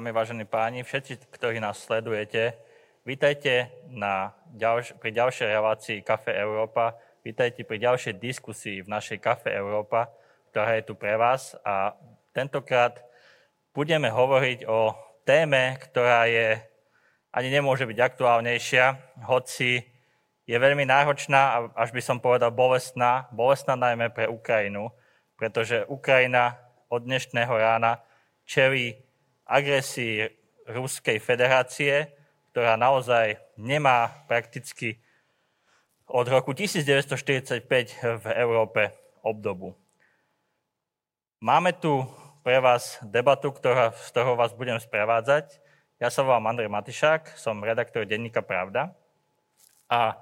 dámy, vážení páni, všetci, ktorí nás sledujete, vítajte na ďalš- pri ďalšej relácii Kafe Európa. Vítajte pri ďalšej diskusii v našej Kafe Európa, ktorá je tu pre vás. A tentokrát budeme hovoriť o téme, ktorá je ani nemôže byť aktuálnejšia, hoci je veľmi náročná a až by som povedal bolestná, bolestná najmä pre Ukrajinu, pretože Ukrajina od dnešného rána čelí agresii Ruskej federácie, ktorá naozaj nemá prakticky od roku 1945 v Európe obdobu. Máme tu pre vás debatu, ktorá, z toho vás budem sprevádzať. Ja sa volám Andrej Matišák, som redaktor denníka Pravda. A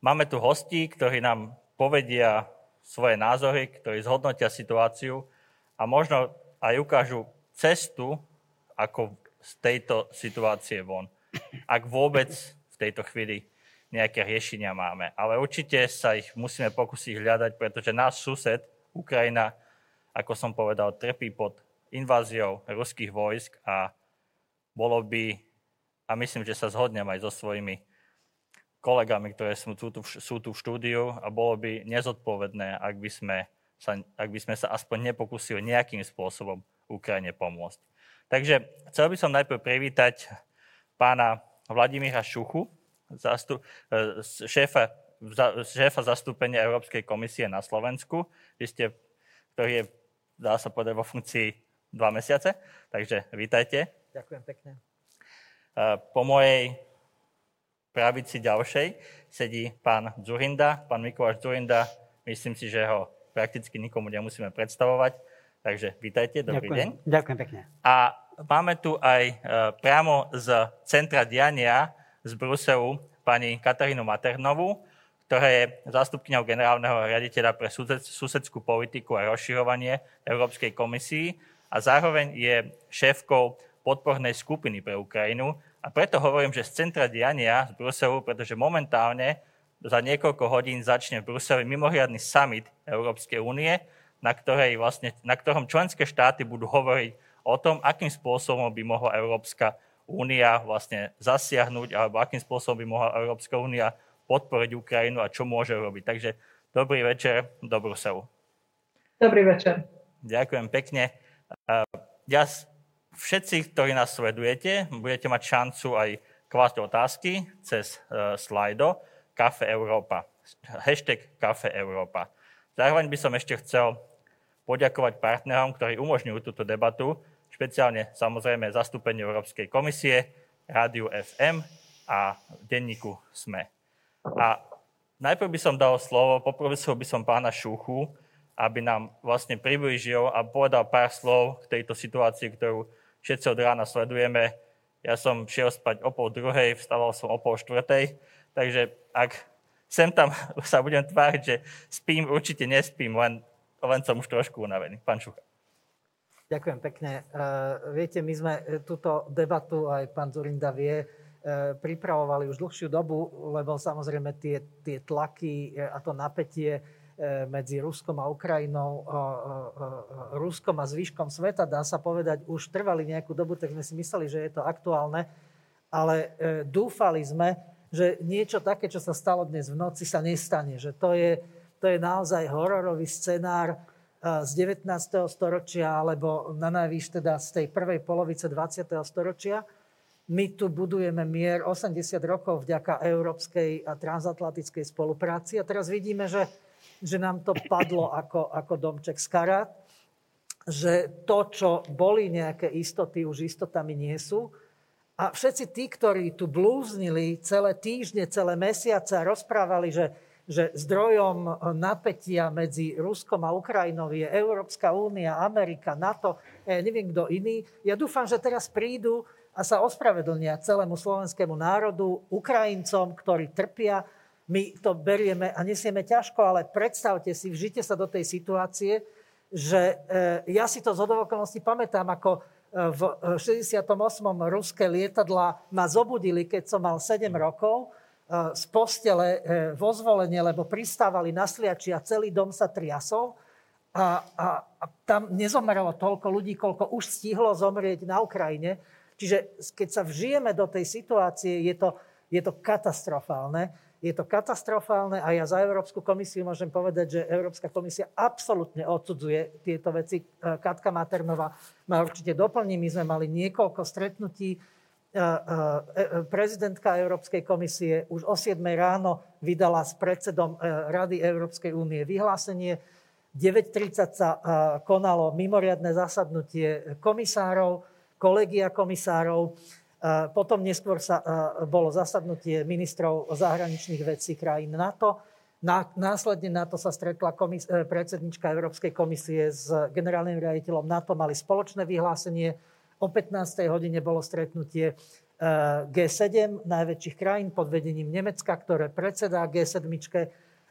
máme tu hostí, ktorí nám povedia svoje názory, ktorí zhodnotia situáciu a možno aj ukážu cestu, ako z tejto situácie von. Ak vôbec v tejto chvíli nejaké riešenia máme. Ale určite sa ich musíme pokúsiť hľadať, pretože náš sused, Ukrajina, ako som povedal, trpí pod inváziou ruských vojsk a bolo by, a myslím, že sa zhodnem aj so svojimi kolegami, ktoré sú tu, sú tu v štúdiu a bolo by nezodpovedné, ak by sme sa, ak by sme sa aspoň nepokúsili nejakým spôsobom Ukrajine pomôcť. Takže chcel by som najprv privítať pána Vladimíra Šuchu, zastup, e, šéfa, šéfa zastúpenia Európskej komisie na Slovensku. Vy ste, ktorý je, dá sa povedať, vo funkcii dva mesiace, takže vítajte. Ďakujem pekne. E, po mojej pravici ďalšej sedí pán Zurinda, pán Mikuláš Zurinda. Myslím si, že ho prakticky nikomu nemusíme predstavovať Takže vítajte, dobrý Ďakujem. deň. Ďakujem pekne. A máme tu aj e, priamo z Centra diania z Bruselu pani Katarínu Maternovú, ktorá je zástupkyňou generálneho riaditeľa pre susedskú politiku a rozširovanie Európskej komisii a zároveň je šéfkou podpornej skupiny pre Ukrajinu. A preto hovorím, že z centra diania z Bruselu, pretože momentálne za niekoľko hodín začne v Bruseli mimoriadný summit Európskej únie, na, ktorej vlastne, na ktorom členské štáty budú hovoriť o tom, akým spôsobom by mohla Európska únia vlastne zasiahnuť, alebo akým spôsobom by mohla Európska únia podporiť Ukrajinu a čo môže robiť. Takže dobrý večer do Bruselu. Dobrý večer. Ďakujem pekne. Ja, všetci, ktorí nás sledujete, budete mať šancu aj klásť otázky cez uh, slajdo Kafe Európa. Hashtag Kafe Európa. Zároveň by som ešte chcel poďakovať partnerom, ktorí umožňujú túto debatu, špeciálne samozrejme zastúpenie Európskej komisie, Rádiu FM a denníku SME. A najprv by som dal slovo, poprosil by som pána Šúchu, aby nám vlastne priblížil a povedal pár slov k tejto situácii, ktorú všetci od rána sledujeme. Ja som šiel spať o pol druhej, vstával som o pol štvrtej, takže ak sem tam sa budem tváriť, že spím, určite nespím, len len som už trošku unavený. Pán Šucha. Ďakujem pekne. Uh, viete, my sme túto debatu, aj pán Zurinda vie, uh, pripravovali už dlhšiu dobu, lebo samozrejme tie, tie tlaky a to napätie medzi Ruskom a Ukrajinou, Ruskom a zvyškom sveta, dá sa povedať, už trvali nejakú dobu, tak sme si mysleli, že je to aktuálne, ale dúfali sme, že niečo také, čo sa stalo dnes v noci, sa nestane. Že to je, to je naozaj hororový scenár eh, z 19. storočia, alebo na najvýš teda z tej prvej polovice 20. storočia. My tu budujeme mier 80 rokov vďaka európskej a transatlantickej spolupráci a teraz vidíme, že, že nám to padlo ako, ako domček z karát, že to, čo boli nejaké istoty, už istotami nie sú. A všetci tí, ktorí tu blúznili celé týždne, celé mesiace a rozprávali, že že zdrojom eh, napätia medzi Ruskom a Ukrajinou je Európska únia, Amerika, NATO, ja neviem kto iný. Ja dúfam, že teraz prídu a sa ospravedlnia celému slovenskému národu, Ukrajincom, ktorí trpia. My to berieme a nesieme ťažko, ale predstavte si, vžite sa do tej situácie, že eh, ja si to z okolností pamätám, ako eh, v 68. ruské lietadla ma zobudili, keď som mal 7 rokov z postele e, vo zvolenie, lebo pristávali na sliači a celý dom sa triasol. A, a, a tam nezomrelo toľko ľudí, koľko už stihlo zomrieť na Ukrajine. Čiže keď sa vžijeme do tej situácie, je to, je to katastrofálne. Je to katastrofálne a ja za Európsku komisiu môžem povedať, že Európska komisia absolútne odsudzuje tieto veci. E, Katka Maternová ma určite doplní. My sme mali niekoľko stretnutí. E, e, prezidentka Európskej komisie už o 7 ráno vydala s predsedom Rady Európskej únie vyhlásenie. 9.30 sa konalo mimoriadne zasadnutie komisárov, kolegia komisárov potom neskôr sa bolo zasadnutie ministrov zahraničných vecí krajín NATO. Následne na to sa stretla komis- e, predsednička Európskej komisie s generálnym riaditeľom NATO, mali spoločné vyhlásenie. O 15. hodine bolo stretnutie e, G7 najväčších krajín pod vedením Nemecka, ktoré predsedá G7.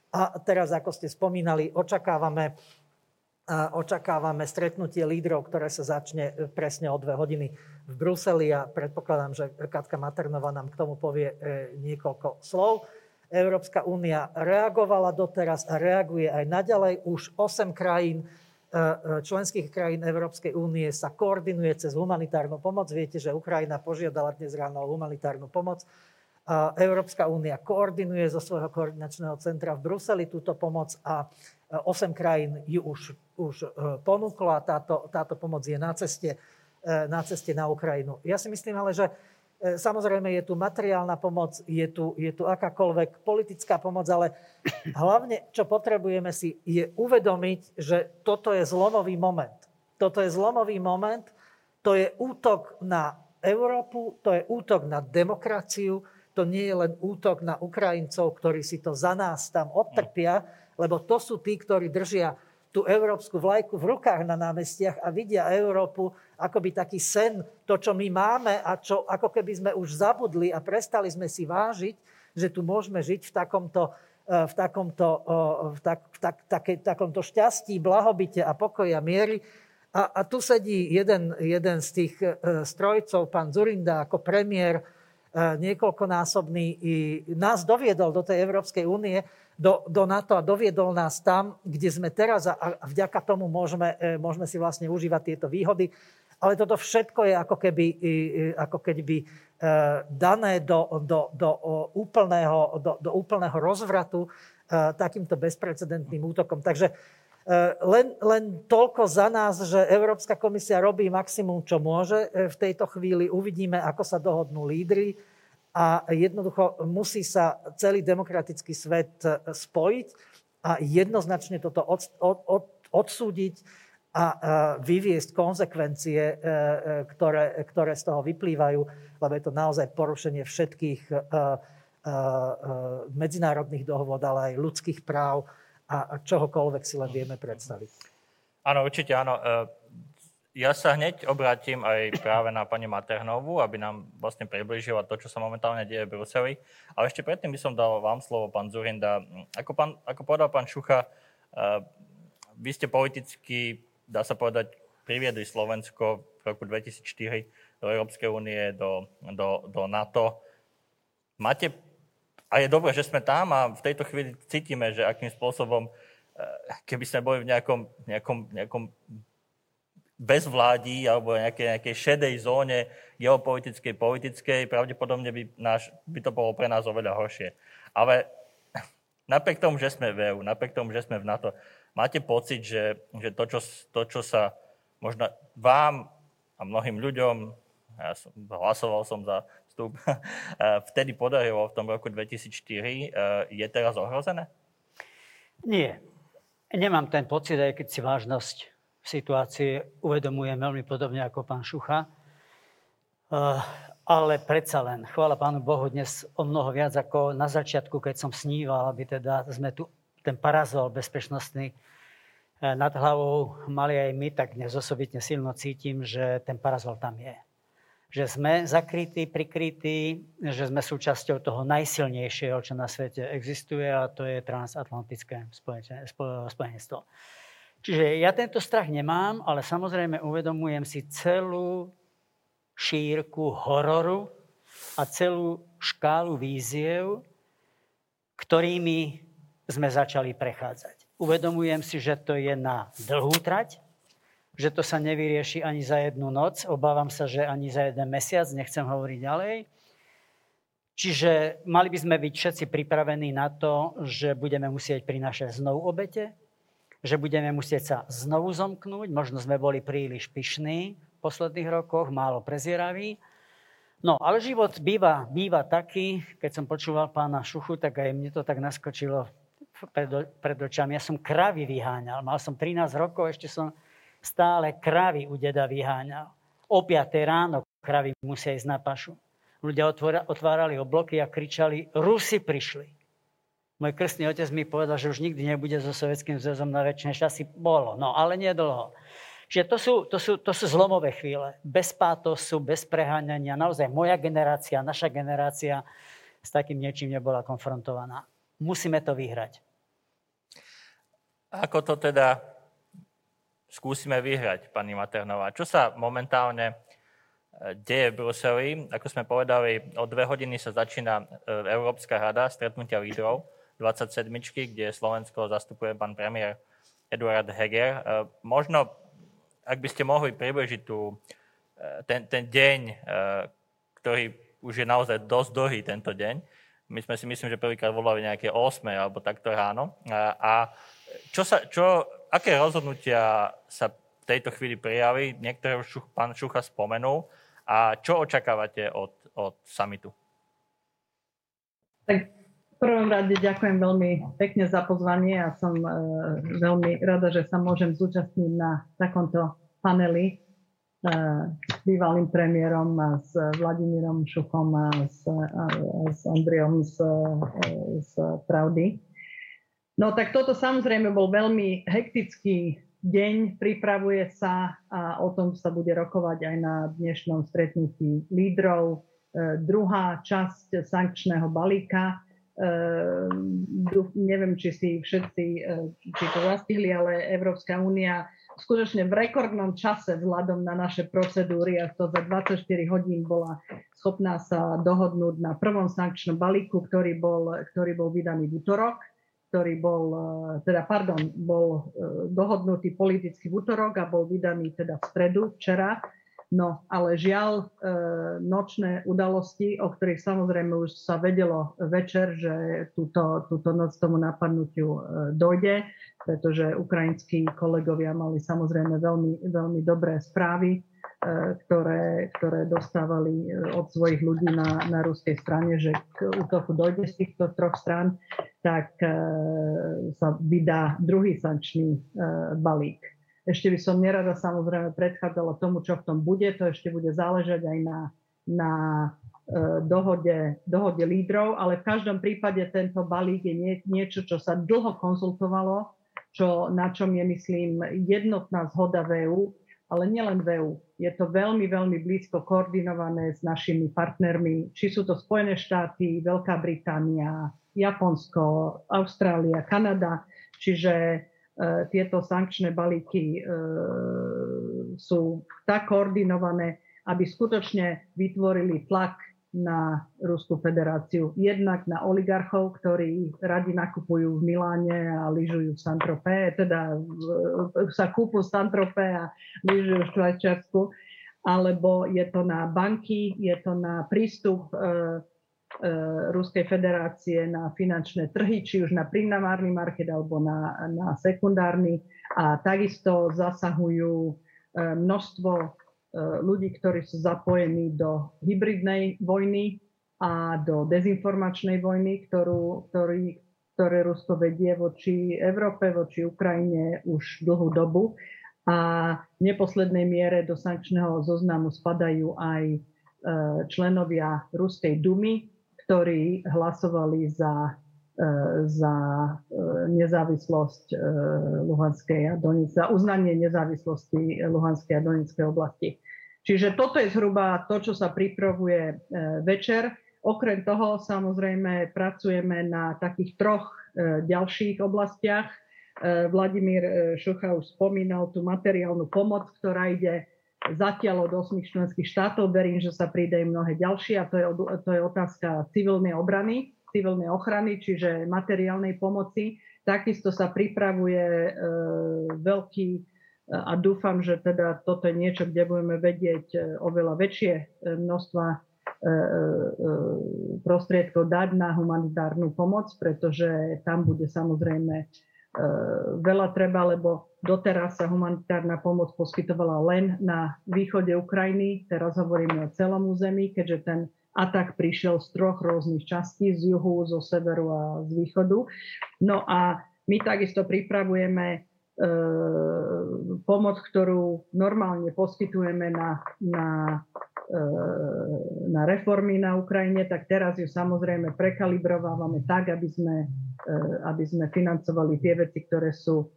A teraz, ako ste spomínali, očakávame očakávame stretnutie lídrov, ktoré sa začne e, presne o dve hodiny v Bruseli a predpokladám, že Katka Maternova nám k tomu povie e, niekoľko slov. Európska únia reagovala doteraz a reaguje aj naďalej. Už 8 krajín, e, členských krajín Európskej únie sa koordinuje cez humanitárnu pomoc. Viete, že Ukrajina požiadala dnes ráno o humanitárnu pomoc. Európska únia koordinuje zo svojho koordinačného centra v Bruseli túto pomoc a 8 krajín ju už už e, ponúklo a táto, táto pomoc je na ceste, e, na ceste na Ukrajinu. Ja si myslím ale, že e, samozrejme je tu materiálna pomoc, je tu, je tu akákoľvek politická pomoc, ale hlavne, čo potrebujeme si, je uvedomiť, že toto je zlomový moment. Toto je zlomový moment, to je útok na Európu, to je útok na demokraciu, to nie je len útok na Ukrajincov, ktorí si to za nás tam odtrpia, lebo to sú tí, ktorí držia tú európsku vlajku v rukách na námestiach a vidia Európu akoby taký sen, to, čo my máme a čo ako keby sme už zabudli a prestali sme si vážiť, že tu môžeme žiť v takomto, e, v takomto, v tak, v tak, také, takomto šťastí, blahobite a pokoja miery. A, a tu sedí jeden, jeden z tých e, strojcov, pán Zurinda, ako premiér, e, niekoľkonásobný, i nás doviedol do tej Európskej únie do, do NATO a doviedol nás tam, kde sme teraz a, a vďaka tomu môžeme, môžeme si vlastne užívať tieto výhody. Ale toto všetko je ako keby, ako keby e, dané do, do, do, úplného, do, do úplného rozvratu e, takýmto bezprecedentným útokom. Takže len, len toľko za nás, že Európska komisia robí maximum, čo môže v tejto chvíli. Uvidíme, ako sa dohodnú lídry a jednoducho musí sa celý demokratický svet e, spojiť a jednoznačne toto od, od, od, odsúdiť a e, vyviesť konsekvencie, e, ktoré, ktoré z toho vyplývajú, lebo je to naozaj porušenie všetkých medzinárodných dohovod, ale aj ľudských práv a čohokoľvek si len vieme predstaviť. Áno, určite áno. Ja sa hneď obrátim aj práve na pani Maternovú, aby nám vlastne približila to, čo sa momentálne deje v Bruseli. Ale ešte predtým by som dal vám slovo, pán Zurinda. Ako, pán, ako povedal pán Šucha, vy ste politicky, dá sa povedať, priviedli Slovensko v roku 2004 do Európskej únie, do, do, do NATO. Máte, a je dobré, že sme tam a v tejto chvíli cítime, že akým spôsobom, keby sme boli v nejakom, nejakom, nejakom bez vládí alebo nejakej, nejakej šedej zóne geopolitickej, politickej, pravdepodobne by, náš, by to bolo pre nás oveľa horšie. Ale napriek tomu, že sme v EU, napriek tomu, že sme v NATO, máte pocit, že, že to, čo, to, čo sa možno vám a mnohým ľuďom, ja som, hlasoval som za vstup, vtedy podarilo v tom roku 2004, je teraz ohrozené? Nie. Nemám ten pocit, aj keď si vážnosť situácie uvedomujem veľmi podobne ako pán Šucha. Eh, ale predsa len, chvála Pánu Bohu, dnes o mnoho viac ako na začiatku, keď som sníval, aby teda sme tu ten parazol bezpečnostný eh, nad hlavou mali aj my, tak dnes osobitne silno cítim, že ten parazol tam je. Že sme zakrytí, prikrytí, že sme súčasťou toho najsilnejšieho, čo na svete existuje a to je transatlantické spojenstvo. Čiže ja tento strach nemám, ale samozrejme uvedomujem si celú šírku hororu a celú škálu víziev, ktorými sme začali prechádzať. Uvedomujem si, že to je na dlhú trať, že to sa nevyrieši ani za jednu noc. Obávam sa, že ani za jeden mesiac. Nechcem hovoriť ďalej. Čiže mali by sme byť všetci pripravení na to, že budeme musieť prinášať znovu obete, že budeme musieť sa znovu zomknúť. Možno sme boli príliš pyšní v posledných rokoch, málo prezieraví. No, ale život býva, býva taký, keď som počúval pána Šuchu, tak aj mne to tak naskočilo pred, pred očami. Ja som kravy vyháňal. Mal som 13 rokov, ešte som stále kravy u deda vyháňal. O 5 ráno kravy musia ísť na pašu. Ľudia otvárali obloky a kričali, Rusi prišli. Môj krstný otec mi povedal, že už nikdy nebude so Sovjetským zväzom na väčšie časy. Bolo, no ale nedlho. Čiže to sú, to, sú, to sú zlomové chvíle. Bez pátosu, bez preháňania. Naozaj moja generácia, naša generácia s takým niečím nebola konfrontovaná. Musíme to vyhrať. Ako to teda skúsime vyhrať, pani Maternová? Čo sa momentálne e, deje v Bruseli? Ako sme povedali, o dve hodiny sa začína e, Európska rada stretnutia lídrov 27, kde Slovensko zastupuje pán premiér Eduard Heger. E, možno, ak by ste mohli približiť tu ten, ten deň, ktorý už je naozaj dosť dlhý tento deň. My sme si myslím, že prvýkrát volali nejaké 8 alebo takto ráno. A, a čo sa, čo, aké rozhodnutia sa v tejto chvíli prijali? Niektoré už pán Šucha spomenul. A čo očakávate od, od samitu? Tak v prvom rade ďakujem veľmi pekne za pozvanie a som e, veľmi rada, že sa môžem zúčastniť na takomto paneli e, s bývalým premiérom a s Vladimírom Šuchom a s, a, s Andriom z, z Pravdy. No tak toto samozrejme bol veľmi hektický deň, pripravuje sa a o tom sa bude rokovať aj na dnešnom stretnutí lídrov. E, druhá časť sankčného balíka. E, neviem, či si všetci e, či to zastihli, ale Európska únia skutočne v rekordnom čase vzhľadom na naše procedúry a to za 24 hodín bola schopná sa dohodnúť na prvom sankčnom balíku, ktorý bol, ktorý bol vydaný v útorok ktorý bol, e, teda pardon, bol e, dohodnutý politicky v útorok a bol vydaný teda v stredu, včera. No, ale žiaľ, e, nočné udalosti, o ktorých samozrejme už sa vedelo večer, že túto, túto noc tomu napadnutiu dojde, pretože ukrajinskí kolegovia mali samozrejme veľmi, veľmi dobré správy ktoré, ktoré dostávali e, od svojich ľudí na, na ruskej strane, že k útoku dojde z týchto troch strán, tak e, sa vydá druhý sankčný balík. Ešte by som nerada samozrejme predchádzala tomu, čo v tom bude. To ešte bude záležať aj na, na dohode, dohode lídrov, ale v každom prípade tento balík je nie, niečo, čo sa dlho konzultovalo, čo, na čom je, myslím, jednotná zhoda v ale nielen v EU. Je to veľmi, veľmi blízko koordinované s našimi partnermi, či sú to Spojené štáty, Veľká Británia, Japonsko, Austrália, Kanada. Čiže e, tieto sankčné balíky e, sú tak koordinované, aby skutočne vytvorili tlak na Ruskú federáciu. Jednak na oligarchov, ktorí radi nakupujú v Miláne a lyžujú v Santropé, teda sa kúpu v Santropé a lyžujú v Švajčiarsku, alebo je to na banky, je to na prístup e, e, Ruskej federácie na finančné trhy, či už na primárny market alebo na, na sekundárny. A takisto zasahujú e, množstvo ľudí, ktorí sú zapojení do hybridnej vojny a do dezinformačnej vojny, ktorú, ktorý, ktoré Rusko vedie voči Európe, voči Ukrajine už dlhú dobu. A v neposlednej miere do sankčného zoznamu spadajú aj e, členovia Ruskej dumy, ktorí hlasovali za, e, za nezávislosť Luhanskej a Donetskej, za uznanie nezávislosti Luhanskej a Donetskej oblasti. Čiže toto je zhruba to, čo sa pripravuje e, večer. Okrem toho samozrejme pracujeme na takých troch e, ďalších oblastiach. E, Vladimír Šucha už spomínal tú materiálnu pomoc, ktorá ide zatiaľ od 8 členských štátov. Verím, že sa príde mnohé ďalšie a to je, to je otázka civilnej obrany, civilnej ochrany, čiže materiálnej pomoci. Takisto sa pripravuje e, veľký a dúfam, že teda toto je niečo, kde budeme vedieť oveľa väčšie množstva prostriedkov dať na humanitárnu pomoc, pretože tam bude samozrejme veľa treba, lebo doteraz sa humanitárna pomoc poskytovala len na východe Ukrajiny. Teraz hovoríme o celom území, keďže ten atak prišiel z troch rôznych častí, z juhu, zo severu a z východu. No a my takisto pripravujeme e, pomoc, ktorú normálne poskytujeme na, na, e, na reformy na Ukrajine, tak teraz ju samozrejme prekalibrovávame tak, aby sme, e, aby sme financovali tie veci, ktoré sú e,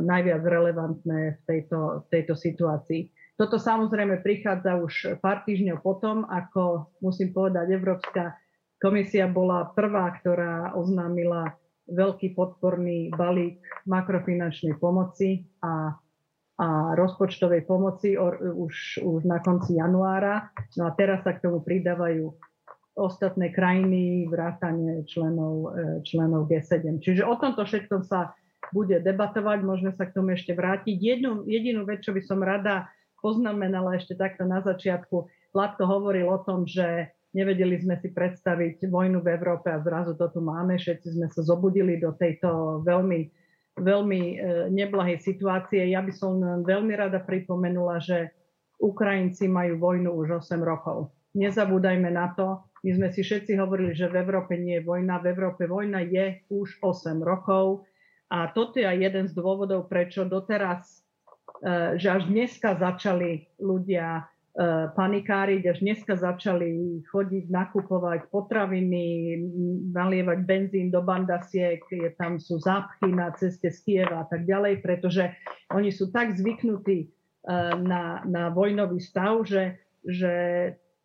najviac relevantné v tejto, v tejto situácii. Toto samozrejme prichádza už pár týždňov potom, ako musím povedať, Európska komisia bola prvá, ktorá oznámila veľký podporný balík makrofinančnej pomoci a, a rozpočtovej pomoci už, už na konci januára. No a teraz sa k tomu pridávajú ostatné krajiny, vrátane členov, e, členov G7. Čiže o tomto všetkom sa bude debatovať, môžeme sa k tomu ešte vrátiť. Jednu, jedinú vec, čo by som rada poznamenala ešte takto na začiatku. Vládko hovoril o tom, že nevedeli sme si predstaviť vojnu v Európe a zrazu to tu máme. Všetci sme sa zobudili do tejto veľmi, veľmi e, neblahej situácie. Ja by som veľmi rada pripomenula, že Ukrajinci majú vojnu už 8 rokov. Nezabúdajme na to. My sme si všetci hovorili, že v Európe nie je vojna. V Európe vojna je už 8 rokov. A toto je jeden z dôvodov, prečo doteraz že až dneska začali ľudia e, panikáriť, až dneska začali chodiť, nakupovať potraviny, nalievať benzín do bandasiek, je, tam sú zápchy na ceste z Kieva a tak ďalej, pretože oni sú tak zvyknutí e, na, na vojnový stav, že, že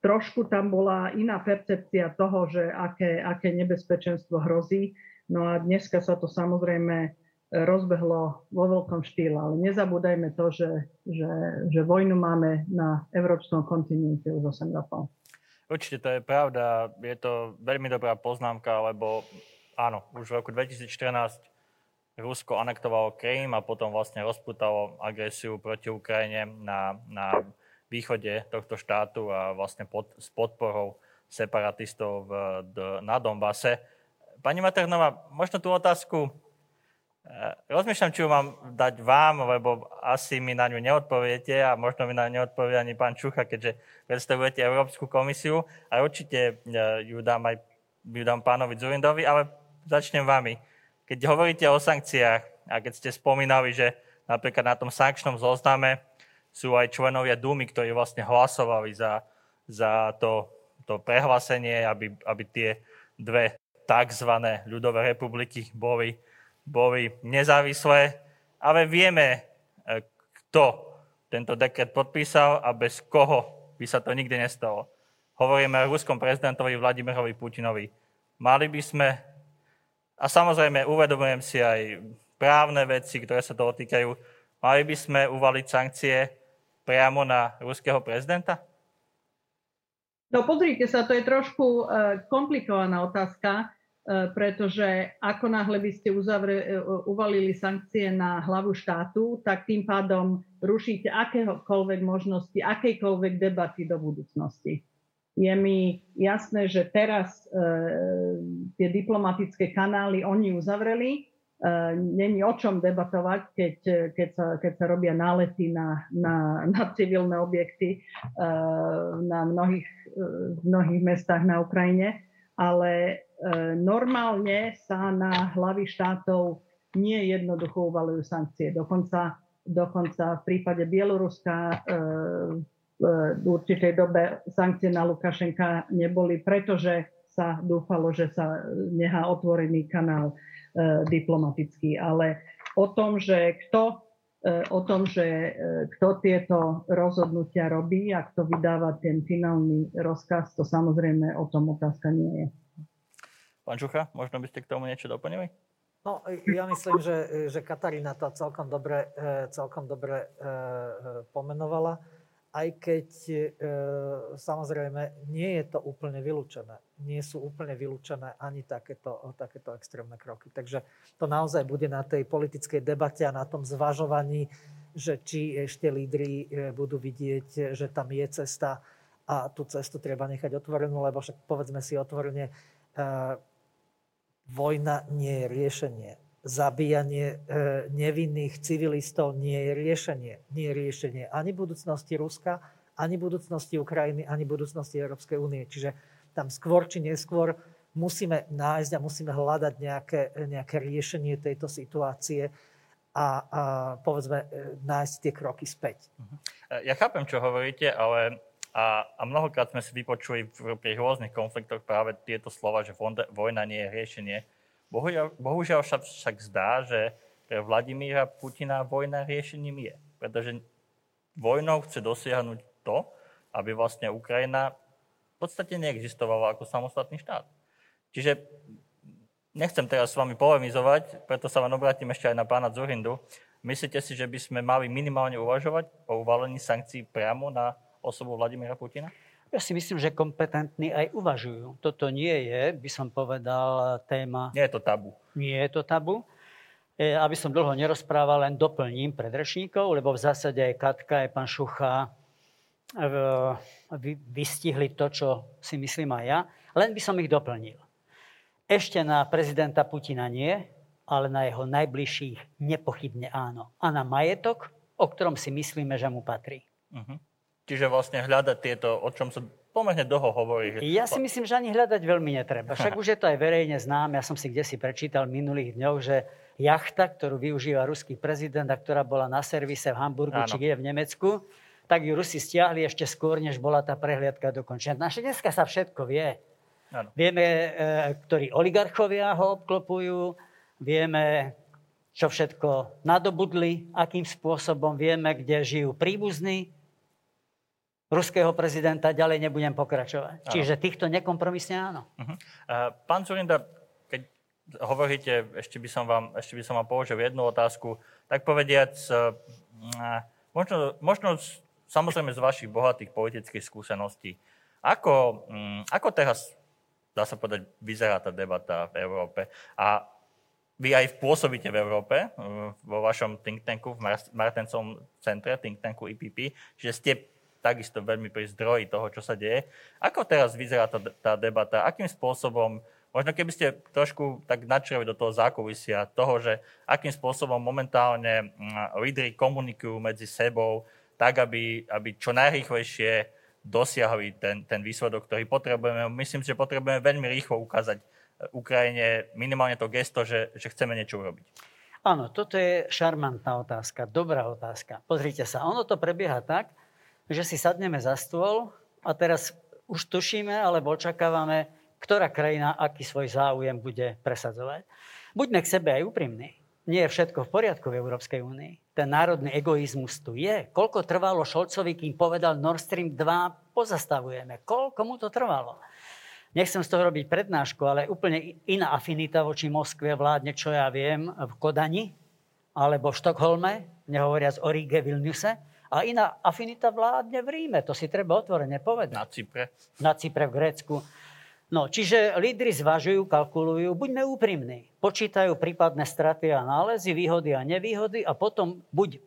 trošku tam bola iná percepcia toho, že aké, aké nebezpečenstvo hrozí. No a dneska sa to samozrejme rozbehlo vo veľkom štýle. Ale nezabúdajme to, že, že, že vojnu máme na európskom kontinente už 8 rokov. Určite to je pravda. Je to veľmi dobrá poznámka, lebo áno, už v roku 2014 Rusko anektovalo Krym a potom vlastne rozputalo agresiu proti Ukrajine na, na východe tohto štátu a vlastne pod, s podporou separatistov v, d, na Donbase. Pani Maternová, možno tú otázku rozmýšľam, či ju mám dať vám, lebo asi mi na ňu neodpoviete a možno mi na ňu neodpovie ani pán Čucha, keďže predstavujete Európsku komisiu a určite eh, ju dám aj ju dám pánovi Zurindovi, ale začnem vami. Keď hovoríte o sankciách a keď ste spomínali, že napríklad na tom sankčnom zozname sú aj členovia Dumy, ktorí vlastne hlasovali za, za to, to prehlásenie, aby, aby tie dve tzv. ľudové republiky boli boli nezávislé, ale vieme, e, kto tento dekret podpísal a bez koho by sa to nikdy nestalo. Hovoríme o ruskom prezidentovi Vladimirovi Putinovi. Mali by sme, a samozrejme uvedomujem si aj právne veci, ktoré sa toho týkajú, mali by sme uvaliť sankcie priamo na ruského prezidenta? No pozrite sa, to je trošku e, komplikovaná otázka. E, pretože ako náhle by ste uzavre, e, uvalili sankcie na hlavu štátu, tak tým pádom rušíte akéhokoľvek možnosti, akejkoľvek debaty do budúcnosti. Je mi jasné, že teraz e, tie diplomatické kanály oni uzavreli. E, Není o čom debatovať, keď, keď, sa, keď sa robia nálety na, na, na civilné objekty e, na mnohých, e, mnohých mestách na Ukrajine. Ale E, normálne sa na hlavy štátov nie jednoducho uvalujú sankcie. Dokonca, dokonca v prípade Bieloruska e, v určitej dobe sankcie na Lukašenka neboli, pretože sa dúfalo, že sa nechá otvorený kanál e, diplomatický. Ale o tom, že kto o tom, že kto tieto rozhodnutia robí a kto vydáva ten finálny rozkaz, to samozrejme o tom otázka nie je. Pán Čucha, možno by ste k tomu niečo doplnili? No, ja myslím, že, že Katarína to celkom dobre, e, celkom dobre e, e, pomenovala, aj keď samozrejme nie je to úplne vylúčené. Nie sú úplne vylúčené ani takéto, takéto extrémne kroky. Takže to naozaj bude na tej politickej debate a na tom zvažovaní že či ešte lídry budú vidieť, že tam je cesta a tú cestu treba nechať otvorenú, lebo však povedzme si otvorene, vojna nie je riešenie. Zabíjanie nevinných civilistov nie je riešenie. Nie je riešenie ani budúcnosti Ruska, ani budúcnosti Ukrajiny, ani budúcnosti Európskej únie. Čiže tam skôr či neskôr musíme nájsť a musíme hľadať nejaké, nejaké riešenie tejto situácie a, a povedzme e, nájsť tie kroky späť. Mhm. Ja chápem, čo hovoríte, ale a, a mnohokrát sme si vypočuli v, pri rôznych konfliktoch práve tieto slova, že vojna nie je riešenie. Bohužiaľ, bohužiaľ však, však zdá, že pre Vladimíra Putina vojna riešením je. Pretože vojnou chce dosiahnuť to, aby vlastne Ukrajina v podstate neexistovala ako samostatný štát. Čiže nechcem teraz s vami polemizovať, preto sa vám obratím ešte aj na pána Zurindu. Myslíte si, že by sme mali minimálne uvažovať o uvalení sankcií priamo na osobu Vladimíra Putina? Ja si myslím, že kompetentní aj uvažujú. Toto nie je, by som povedal, téma... Nie je to tabu. Nie je to tabu. E, aby som dlho nerozprával, len doplním predrečníkov, lebo v zásade aj Katka, aj pán Šucha vystihli to, čo si myslím aj ja. Len by som ich doplnil. Ešte na prezidenta Putina nie, ale na jeho najbližších nepochybne áno. A na majetok, o ktorom si myslíme, že mu patrí. Uh-huh. Čiže vlastne hľadať tieto, o čom sa pomerne dlho hovorí. Že... Ja si myslím, že ani hľadať veľmi netreba. Však už je to aj verejne znám. Ja som si kde si prečítal minulých dňoch, že jachta, ktorú využíva ruský prezident a ktorá bola na servise v Hamburgu, Áno. či kde v Nemecku, tak ju Rusi stiahli ešte skôr, než bola tá prehliadka dokončená. Naše dneska sa všetko vie. Ano. Vieme, e, ktorí oligarchovia ho obklopujú, vieme, čo všetko nadobudli, akým spôsobom vieme, kde žijú príbuzní ruského prezidenta. Ďalej nebudem pokračovať. Ano. Čiže týchto nekompromisne áno. Uh-huh. Pán Zurinda, keď hovoríte, ešte by som vám, ešte by som vám položil jednu otázku, tak povediac, e, možno, možno samozrejme z vašich bohatých politických skúseností. Ako, mm, ako teraz, dá sa povedať, vyzerá tá debata v Európe? A vy aj pôsobíte v Európe, mm, vo vašom think tanku, v Martencovom centre, think tanku IPP, že ste takisto veľmi pri zdroji toho, čo sa deje. Ako teraz vyzerá tá, tá debata? Akým spôsobom, možno keby ste trošku tak načreli do toho zákulisia, toho, že akým spôsobom momentálne mm, lídry komunikujú medzi sebou, tak, aby, aby čo najrýchlejšie dosiahli ten, ten výsledok, ktorý potrebujeme. Myslím, že potrebujeme veľmi rýchlo ukázať e, Ukrajine minimálne to gesto, že, že chceme niečo urobiť. Áno, toto je šarmantná otázka, dobrá otázka. Pozrite sa, ono to prebieha tak, že si sadneme za stôl a teraz už tušíme alebo očakávame, ktorá krajina aký svoj záujem bude presadzovať. Buďme k sebe aj úprimní nie je všetko v poriadku v Európskej únii. Ten národný egoizmus tu je. Koľko trvalo Šolcovi, kým povedal Nord Stream 2 pozastavujeme? Koľko mu to trvalo? Nechcem z toho robiť prednášku, ale úplne iná afinita voči Moskve vládne, čo ja viem, v Kodani alebo v Štokholme, nehovoriac o Ríge, Vilniuse. A iná afinita vládne v Ríme, to si treba otvorene povedať. Na Cypre. Na Cypre v Grécku. No, čiže lídry zvažujú, kalkulujú, buďme úprimní. Počítajú prípadné straty a nálezy, výhody a nevýhody a potom buď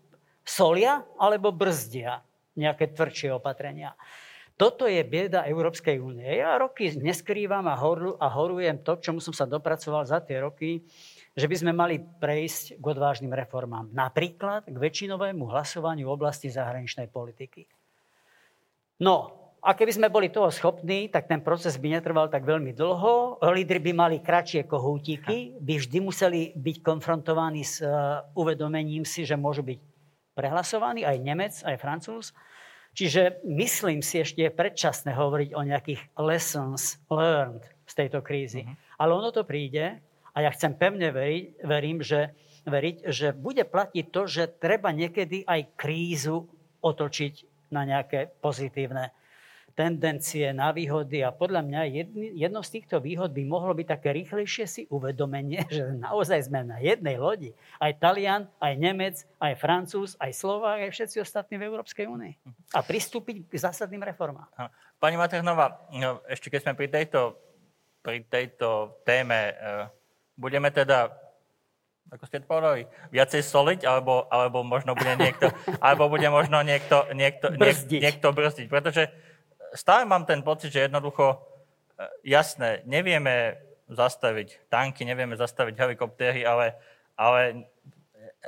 solia alebo brzdia nejaké tvrdšie opatrenia. Toto je bieda Európskej únie. Ja roky neskrývam a, horu, a horujem to, k čomu som sa dopracoval za tie roky, že by sme mali prejsť k odvážnym reformám. Napríklad k väčšinovému hlasovaniu v oblasti zahraničnej politiky. No, a keby sme boli toho schopní, tak ten proces by netrval tak veľmi dlho. Lídry by mali kratšie kohútiky, by vždy museli byť konfrontovaní s uh, uvedomením si, že môžu byť prehlasovaní aj Nemec, aj Francúz. Čiže myslím si, ešte je predčasné hovoriť o nejakých lessons learned z tejto krízy. Uh-huh. Ale ono to príde a ja chcem pevne veriť, verím, že, veriť, že bude platiť to, že treba niekedy aj krízu otočiť na nejaké pozitívne tendencie na výhody a podľa mňa jedny, jedno z týchto výhod by mohlo byť také rýchlejšie si uvedomenie, že naozaj sme na jednej lodi. Aj Talian, aj Nemec, aj Francúz, aj Slovák, aj všetci ostatní v Európskej únii. A pristúpiť k zásadným reformám. Pani Maternová, no, ešte keď sme pri tejto, pri tejto téme, e, budeme teda ako ste povedali, viacej soliť, alebo, alebo možno bude niekto, alebo bude možno niekto, niekto, brzdiť. niekto brzdiť. Pretože stále mám ten pocit, že jednoducho, e, jasné, nevieme zastaviť tanky, nevieme zastaviť helikoptéry, ale, ale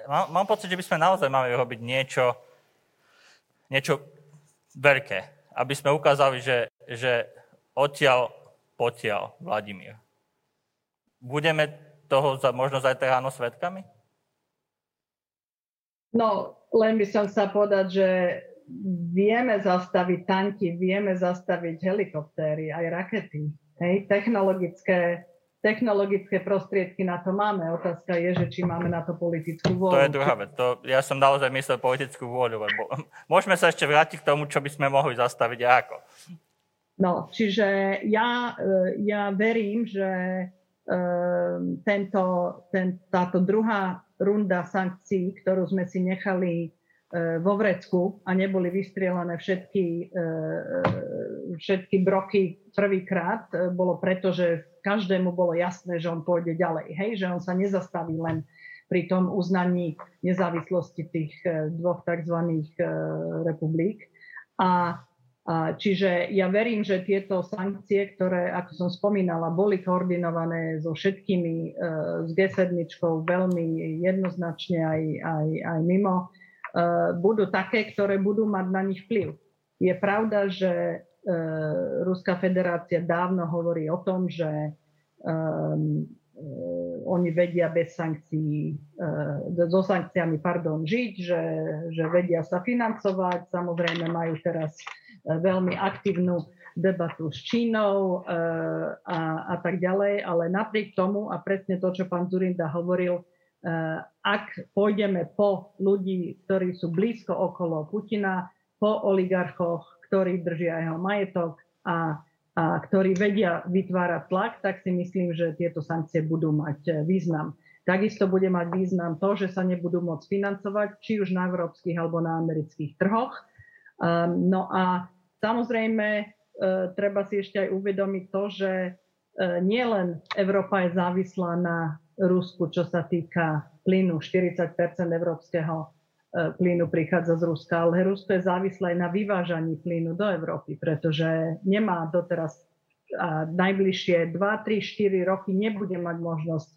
mám, mám pocit, že by sme naozaj mali robiť niečo, niečo veľké, aby sme ukázali, že, že odtiaľ potiaľ Vladimír. Budeme toho za, možno zajtra ráno svetkami? No, len by som sa povedať, že vieme zastaviť tanky, vieme zastaviť helikoptéry, aj rakety. Hej, technologické, technologické prostriedky na to máme. Otázka je, že či máme na to politickú vôľu. To je druhá vec. To, ja som naozaj myslel politickú vôľu, lebo môžeme sa ešte vrátiť k tomu, čo by sme mohli zastaviť a ako. No, čiže ja, e, ja verím, že tento, ten, táto druhá runda sankcií, ktorú sme si nechali e, vo vrecku a neboli vystrielané všetky, e, všetky broky prvýkrát, e, bolo preto, že každému bolo jasné, že on pôjde ďalej, hej, že on sa nezastaví len pri tom uznaní nezávislosti tých dvoch tzv. republik. A Čiže ja verím, že tieto sankcie, ktoré, ako som spomínala, boli koordinované so všetkými, e, s G7 veľmi jednoznačne aj, aj, aj mimo, e, budú také, ktoré budú mať na nich vplyv. Je pravda, že e, Ruská federácia dávno hovorí o tom, že oni vedia bez sankcií, so sankciami pardon, žiť, že, že vedia sa financovať. Samozrejme majú teraz veľmi aktívnu debatu s Čínou e, a, a tak ďalej, ale napriek tomu, a presne to, čo pán Zurinda hovoril, e, ak pôjdeme po ľudí, ktorí sú blízko okolo Putina, po oligarchoch, ktorí držia jeho majetok a, a ktorí vedia vytvárať tlak, tak si myslím, že tieto sankcie budú mať e, význam. Takisto bude mať význam to, že sa nebudú môcť financovať, či už na európskych alebo na amerických trhoch. No a Samozrejme, e, treba si ešte aj uvedomiť to, že e, nielen Európa je závislá na Rusku, čo sa týka plynu. 40 európskeho e, plynu prichádza z Ruska, ale Rusko je závislé aj na vyvážaní plynu do Európy, pretože nemá doteraz a najbližšie 2, 3, 4 roky nebude mať možnosť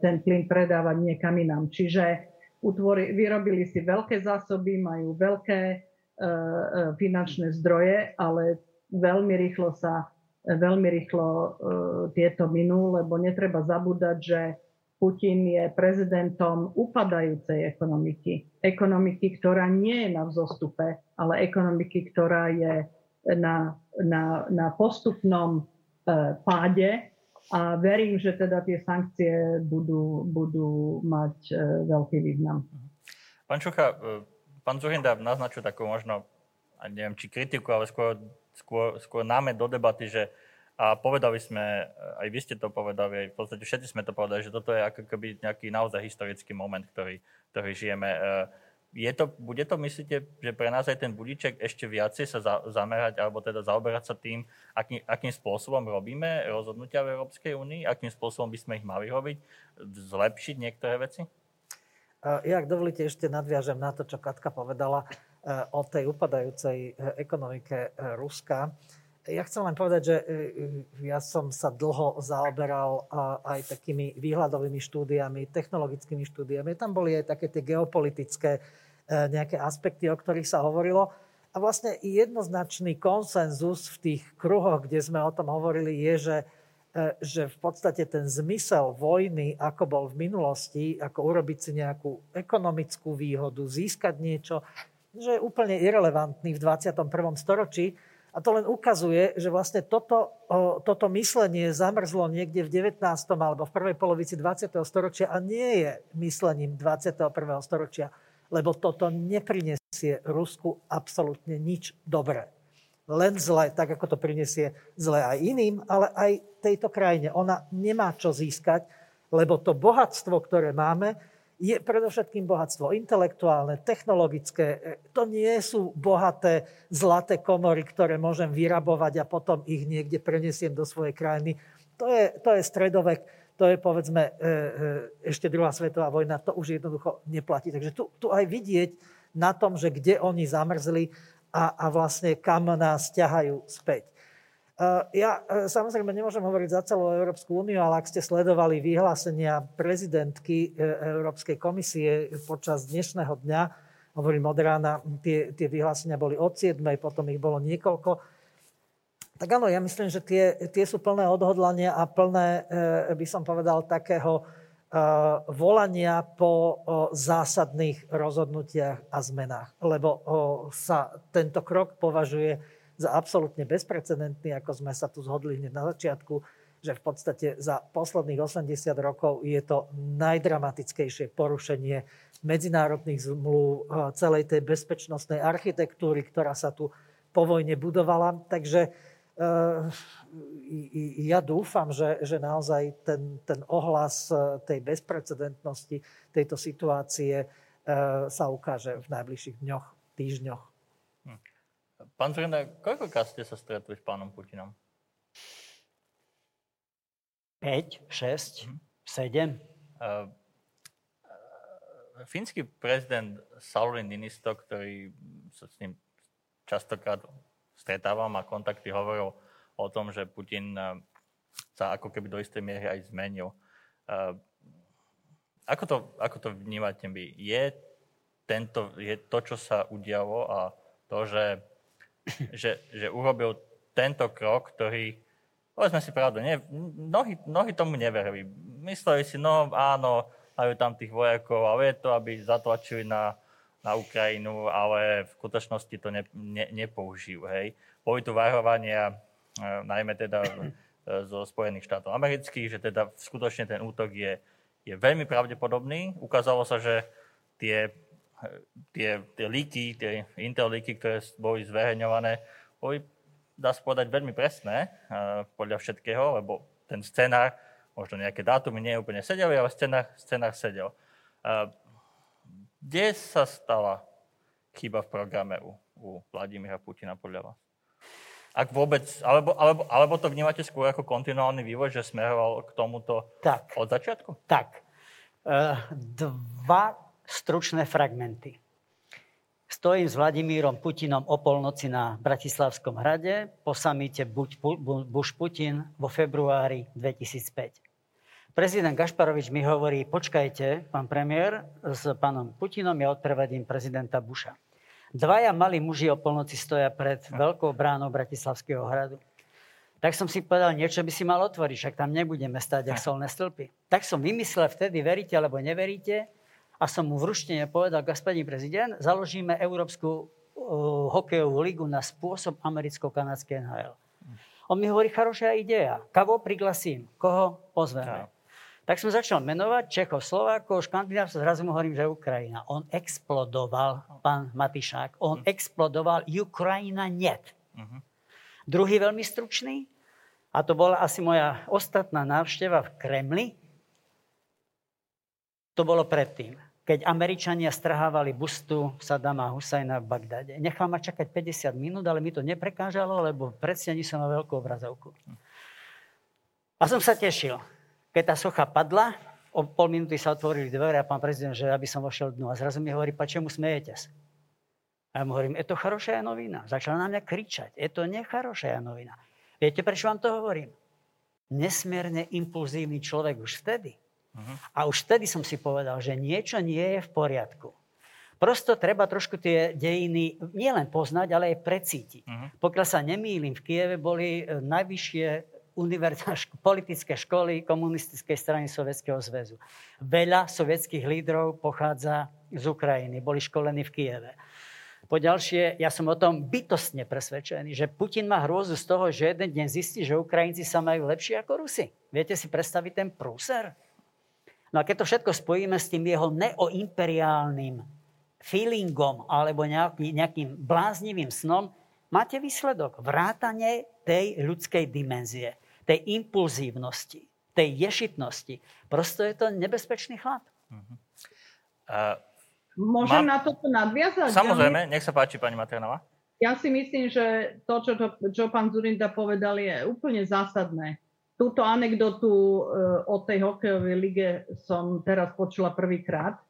ten plyn predávať niekam inám. Čiže utvori, vyrobili si veľké zásoby, majú veľké finančné zdroje, ale veľmi rýchlo sa veľmi rýchlo e, tieto minú, lebo netreba zabúdať, že Putin je prezidentom upadajúcej ekonomiky. Ekonomiky, ktorá nie je na vzostupe, ale ekonomiky, ktorá je na, na, na postupnom páde a verím, že teda tie sankcie budú, budú mať veľký význam. Pán Čucha, pán Zurinda naznačil takú možno, neviem, či kritiku, ale skôr, skôr, skôr námet do debaty, že a povedali sme, aj vy ste to povedali, aj v podstate všetci sme to povedali, že toto je ako keby nejaký naozaj historický moment, ktorý, ktorý žijeme. E, je to, bude to, myslíte, že pre nás aj ten budiček ešte viacej sa za, zamerať, alebo teda zaoberať sa tým, aký, akým spôsobom robíme rozhodnutia v Európskej únii, akým spôsobom by sme ich mali robiť, zlepšiť niektoré veci? Ja, ak dovolíte, ešte nadviažem na to, čo Katka povedala eh, o tej upadajúcej eh, ekonomike eh, Ruska. Ja chcem len povedať, že ja som sa dlho zaoberal aj takými výhľadovými štúdiami, technologickými štúdiami. Tam boli aj také tie geopolitické nejaké aspekty, o ktorých sa hovorilo. A vlastne jednoznačný konsenzus v tých kruhoch, kde sme o tom hovorili, je, že E, že v podstate ten zmysel vojny, ako bol v minulosti, ako urobiť si nejakú ekonomickú výhodu, získať niečo, že je úplne irrelevantný v 21. storočí. A to len ukazuje, že vlastne toto, toto myslenie zamrzlo niekde v 19. alebo v prvej polovici 20. storočia a nie je myslením 21. storočia, lebo toto neprinesie Rusku absolútne nič dobré len zle, tak ako to prinesie zle aj iným, ale aj tejto krajine. Ona nemá čo získať, lebo to bohatstvo, ktoré máme, je predovšetkým bohatstvo intelektuálne, technologické. To nie sú bohaté zlaté komory, ktoré môžem vyrabovať a potom ich niekde prenesiem do svojej krajiny. To je, to je stredovek, to je povedzme ešte druhá svetová vojna, to už jednoducho neplatí. Takže tu, tu aj vidieť na tom, že kde oni zamrzli a, a vlastne kam nás ťahajú späť. Ja samozrejme nemôžem hovoriť za celú Európsku úniu, ale ak ste sledovali vyhlásenia prezidentky Európskej komisie počas dnešného dňa, hovorím od rána, tie, tie vyhlásenia boli od 7, potom ich bolo niekoľko. Tak áno, ja myslím, že tie, tie sú plné odhodlania a plné, e, by som povedal, takého e, volania po zásadných rozhodnutiach a zmenách. Lebo sa tento krok považuje za absolútne bezprecedentný, ako sme sa tu zhodli hneď na začiatku, že v podstate za posledných 80 rokov je to najdramatickejšie porušenie medzinárodných zmluv, celej tej bezpečnostnej architektúry, ktorá sa tu po vojne budovala. Takže ja dúfam, že, že naozaj ten, ten ohlas eh, tej bezprecedentnosti tejto situácie sa ukáže v najbližších dňoch, týždňoch. Hm. Pán Frenda, koľkokrát ste sa stretli s pánom Putinom? 5, 6, 7. Uh, fínsky prezident Sauli Ninisto, ktorý sa s ním častokrát stretávam a kontakty hovoril o tom, že Putin eh, sa ako keby do istej miery aj zmenil. Eh, ako to, ako to vnímate vy? Je, tento, je to, čo sa udialo a to, že, že, že urobil tento krok, ktorý, povedzme si pravdu, nie, mnohí, mnohí tomu neverili. Mysleli si, no áno, majú tam tých vojakov, ale je to, aby zatlačili na, na Ukrajinu, ale v skutočnosti to ne, ne, nepoužijú. Hej. Boli tu varovania, e, najmä teda e, zo Spojených štátov amerických, že teda skutočne ten útok je, je veľmi pravdepodobný. Ukázalo sa, že tie, tie, tie líky, tie intel líky, ktoré boli zverejňované, boli, dá sa povedať, veľmi presné e, podľa všetkého, lebo ten scenár možno nejaké dátumy nie úplne sedeli, ale scenár, scenár sedel. Kde sa stala chyba v programe u, u Vladimíra Putina podľa vás? Ak vôbec, alebo, alebo, alebo to vnímate skôr ako kontinuálny vývoj, že smeroval k tomuto tak, od začiatku? Tak. E, dva stručné fragmenty. Stojím s Vladimírom Putinom o polnoci na Bratislavskom hrade po samite Bush-Putin vo februári 2005. Prezident Gašparovič mi hovorí, počkajte, pán premiér, s pánom Putinom ja odprevedím prezidenta Buša. Dvaja malí muži o polnoci stoja pred veľkou bránou Bratislavského hradu. Tak som si povedal, niečo by si mal otvoriť, však tam nebudeme stať, ak solné stĺpy. Tak som vymyslel vtedy, veríte alebo neveríte, a som mu v ruštine povedal, gaspadín prezident, založíme Európsku uh, hokejovú ligu na spôsob americko-kanadskej NHL. On mi hovorí, charošia ideja. Kavo priglasím. Koho pozveme? Tak som začal menovať Čechov, Slovákov, Škandinávcov, zrazu mu hovorím, že Ukrajina. On explodoval, pán Matišák, on uh-huh. explodoval, Ukrajina net. Uh-huh. Druhý veľmi stručný, a to bola asi moja ostatná návšteva v Kremli, to bolo predtým, keď Američania strhávali bustu Sadama Husajna v Bagdade. Nechal ma čakať 50 minút, ale mi to neprekážalo, lebo predstení som mal veľkú obrazovku. A som sa tešil. Keď tá socha padla, o pol minúty sa otvorili dvere a pán prezident, že aby som vošiel dnu. A zrazu mi hovorí, pa čemu smejete? A ja mu hovorím, je to charošia novina. Začala na mňa kričať, je to necharošia novina. Viete, prečo vám to hovorím? Nesmierne impulzívny človek už vtedy. Uh-huh. A už vtedy som si povedal, že niečo nie je v poriadku. Prosto treba trošku tie dejiny nielen poznať, ale aj precítiť. Uh-huh. Pokiaľ sa nemýlim, v Kieve boli e, najvyššie najvyššie politické školy komunistickej strany Sovietskeho zväzu. Veľa sovietských lídrov pochádza z Ukrajiny, boli školení v Kieve. Po ďalšie, ja som o tom bytostne presvedčený, že Putin má hrôzu z toho, že jeden deň zistí, že Ukrajinci sa majú lepšie ako Rusi. Viete si predstaviť ten prúser? No a keď to všetko spojíme s tým jeho neoimperiálnym feelingom alebo nejaký, nejakým bláznivým snom, máte výsledok. Vrátanie tej ľudskej dimenzie tej impulzívnosti, tej ješitnosti. Prosto je to nebezpečný chlap. Uh-huh. Uh, Môžem mám... na toto nadviazať? Samozrejme, nech sa páči, pani Maternova. Ja si myslím, že to, čo, to, čo pán Zurinda povedal, je úplne zásadné. Túto anekdotu o tej hokejovej lige som teraz počula prvýkrát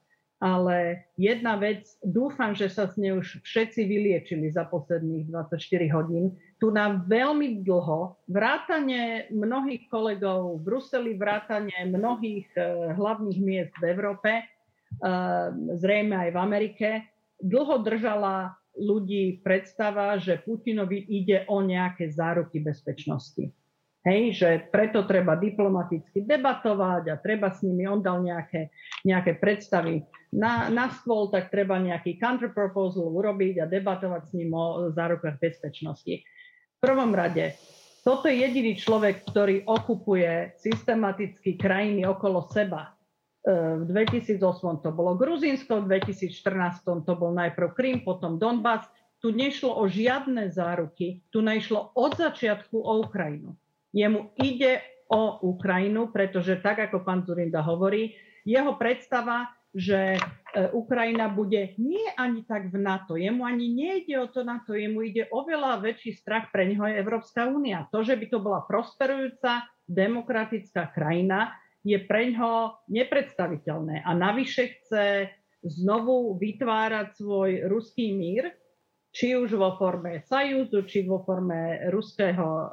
ale jedna vec, dúfam, že sa s nej už všetci vyliečili za posledných 24 hodín. Tu nám veľmi dlho, vrátane mnohých kolegov v Bruseli, vrátane mnohých uh, hlavných miest v Európe, uh, zrejme aj v Amerike, dlho držala ľudí predstava, že Putinovi ide o nejaké záruky bezpečnosti. Hej, že preto treba diplomaticky debatovať a treba s nimi, on dal nejaké, nejaké predstavy na, na stôl, tak treba nejaký counterproposal urobiť a debatovať s ním o zárukách bezpečnosti. V prvom rade, toto je jediný človek, ktorý okupuje systematicky krajiny okolo seba. E, v 2008 to bolo Gruzínsko, v 2014 to bol najprv Krym, potom Donbass. Tu nešlo o žiadne záruky, tu nešlo od začiatku o Ukrajinu. Jemu ide o Ukrajinu, pretože tak, ako pán Zurinda hovorí, jeho predstava, že e, Ukrajina bude nie ani tak v NATO, jemu ani nejde o to NATO, jemu ide oveľa väčší strach pre neho je Európska únia. To, že by to bola prosperujúca demokratická krajina, je pre ňoho nepredstaviteľné. A navyše chce znovu vytvárať svoj ruský mír, či už vo forme Sajúzu, či vo forme ruského e,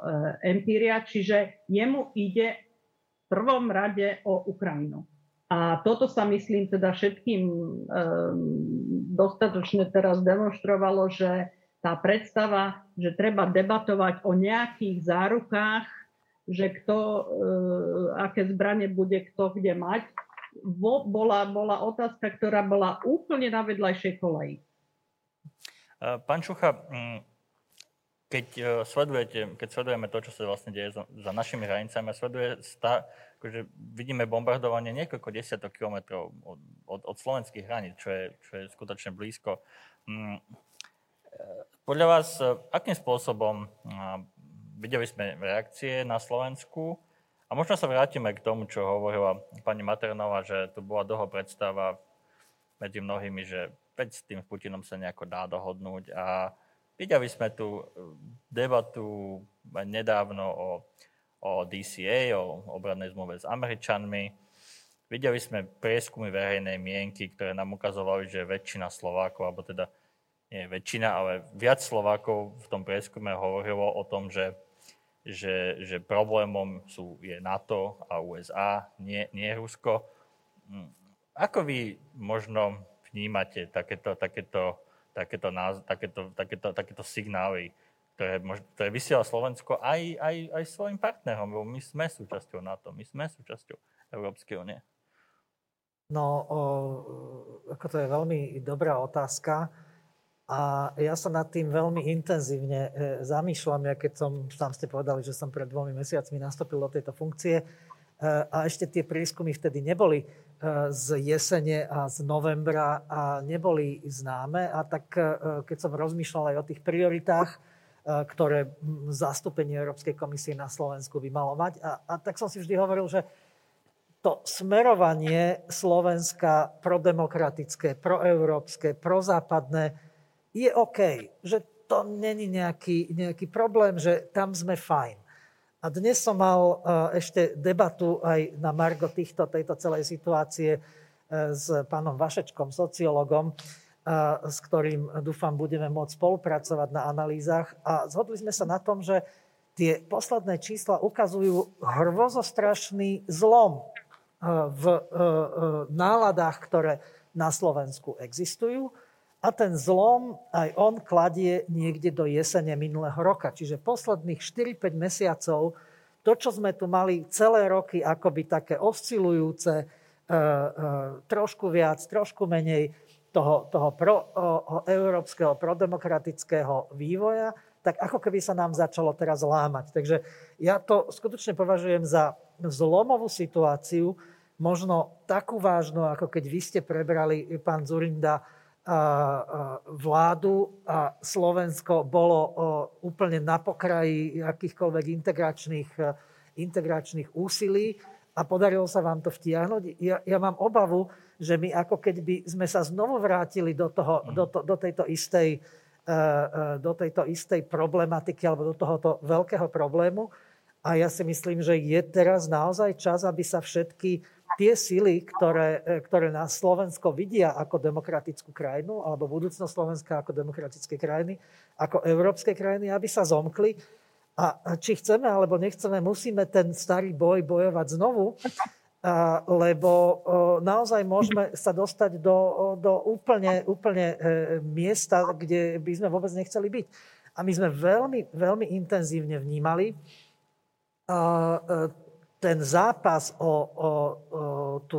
empíria, čiže jemu ide v prvom rade o Ukrajinu. A toto sa myslím teda všetkým e, dostatočne teraz demonstrovalo, že tá predstava, že treba debatovať o nejakých zárukách, že kto, e, aké zbranie bude kto kde mať, bola, bola otázka, ktorá bola úplne na vedľajšej koleji. Pán Čucha, mm, keď e, sledujete, keď sledujeme to, čo sa vlastne deje za, našimi hranicami a sleduje stá, akože vidíme bombardovanie niekoľko desiatok kilometrov od, od, od slovenských hraníc, čo je, čo je skutočne blízko. Mm, e, podľa vás, e, akým spôsobom videli sme reakcie na Slovensku a možno sa vrátime k tomu, čo hovorila pani Maternová, že tu bola dlho predstava medzi mnohými, že veď s tým Putinom sa nejako dá dohodnúť. A videli sme tu eh, debatu nedávno o, o DCA, o obradnej zmluve s Američanmi. Videli sme prieskumy verejnej mienky, ktoré nám ukazovali, že väčšina Slovákov, alebo teda nie väčšina, ale viac Slovákov v tom prieskume hovorilo o tom, že, že, že problémom sú, je NATO a USA, nie, nie Rusko. Hm, ako vy možno vnímate takéto, takéto, takéto, takéto, takéto, takéto signály, ktoré, ktoré vysiela Slovensko aj, aj, aj svojim partnerom, lebo my sme súčasťou NATO, my sme súčasťou Európskej únie. No, o, ako to je veľmi dobrá otázka. A ja sa nad tým veľmi intenzívne e, zamýšľam, ja keď som, tam ste povedali, že som pred dvomi mesiacmi nastúpil do tejto funkcie, a ešte tie prieskumy vtedy neboli e, z jesene a z novembra a neboli známe. A tak e, keď som rozmýšľal aj o tých prioritách, e, ktoré zastúpenie Európskej komisie na Slovensku by malo mať, a, a tak som si vždy hovoril, že to smerovanie Slovenska prodemokratické, proeurópske, prozápadné je OK. Že to není nejaký, nejaký problém, že tam sme fajn. A dnes som mal eh, ešte debatu aj na margo týchto, tejto celej situácie eh, s pánom Vašečkom, sociologom, eh, s ktorým dúfam budeme môcť spolupracovať na analýzach. A zhodli sme sa na tom, že tie posledné čísla ukazujú hrvozostrašný zlom v náladách, ktoré na Slovensku existujú a ten zlom aj on kladie niekde do jesene minulého roka. Čiže posledných 4-5 mesiacov, to, čo sme tu mali celé roky akoby také oscilujúce, e, e, trošku viac, trošku menej toho, toho pro, európskeho prodemokratického vývoja, tak ako keby sa nám začalo teraz lámať. Takže ja to skutočne považujem za zlomovú situáciu, možno takú vážnu, ako keď vy ste prebrali, pán Zurinda, vládu a Slovensko bolo úplne na pokraji akýchkoľvek integračných, integračných úsilí a podarilo sa vám to vtiahnuť. Ja, ja mám obavu, že my ako keby sme sa znovu vrátili do, toho, do, to, do, tejto istej, e, e, do tejto istej problematiky alebo do tohoto veľkého problému. A ja si myslím, že je teraz naozaj čas, aby sa všetky tie sily, ktoré, ktoré nás Slovensko vidia ako demokratickú krajinu, alebo budúcnosť Slovenska ako demokratické krajiny, ako európske krajiny, aby sa zomkli. A či chceme alebo nechceme, musíme ten starý boj bojovať znovu lebo naozaj môžeme sa dostať do, do úplne, úplne e, miesta, kde by sme vôbec nechceli byť. A my sme veľmi, veľmi intenzívne vnímali e, ten zápas o, o, o tú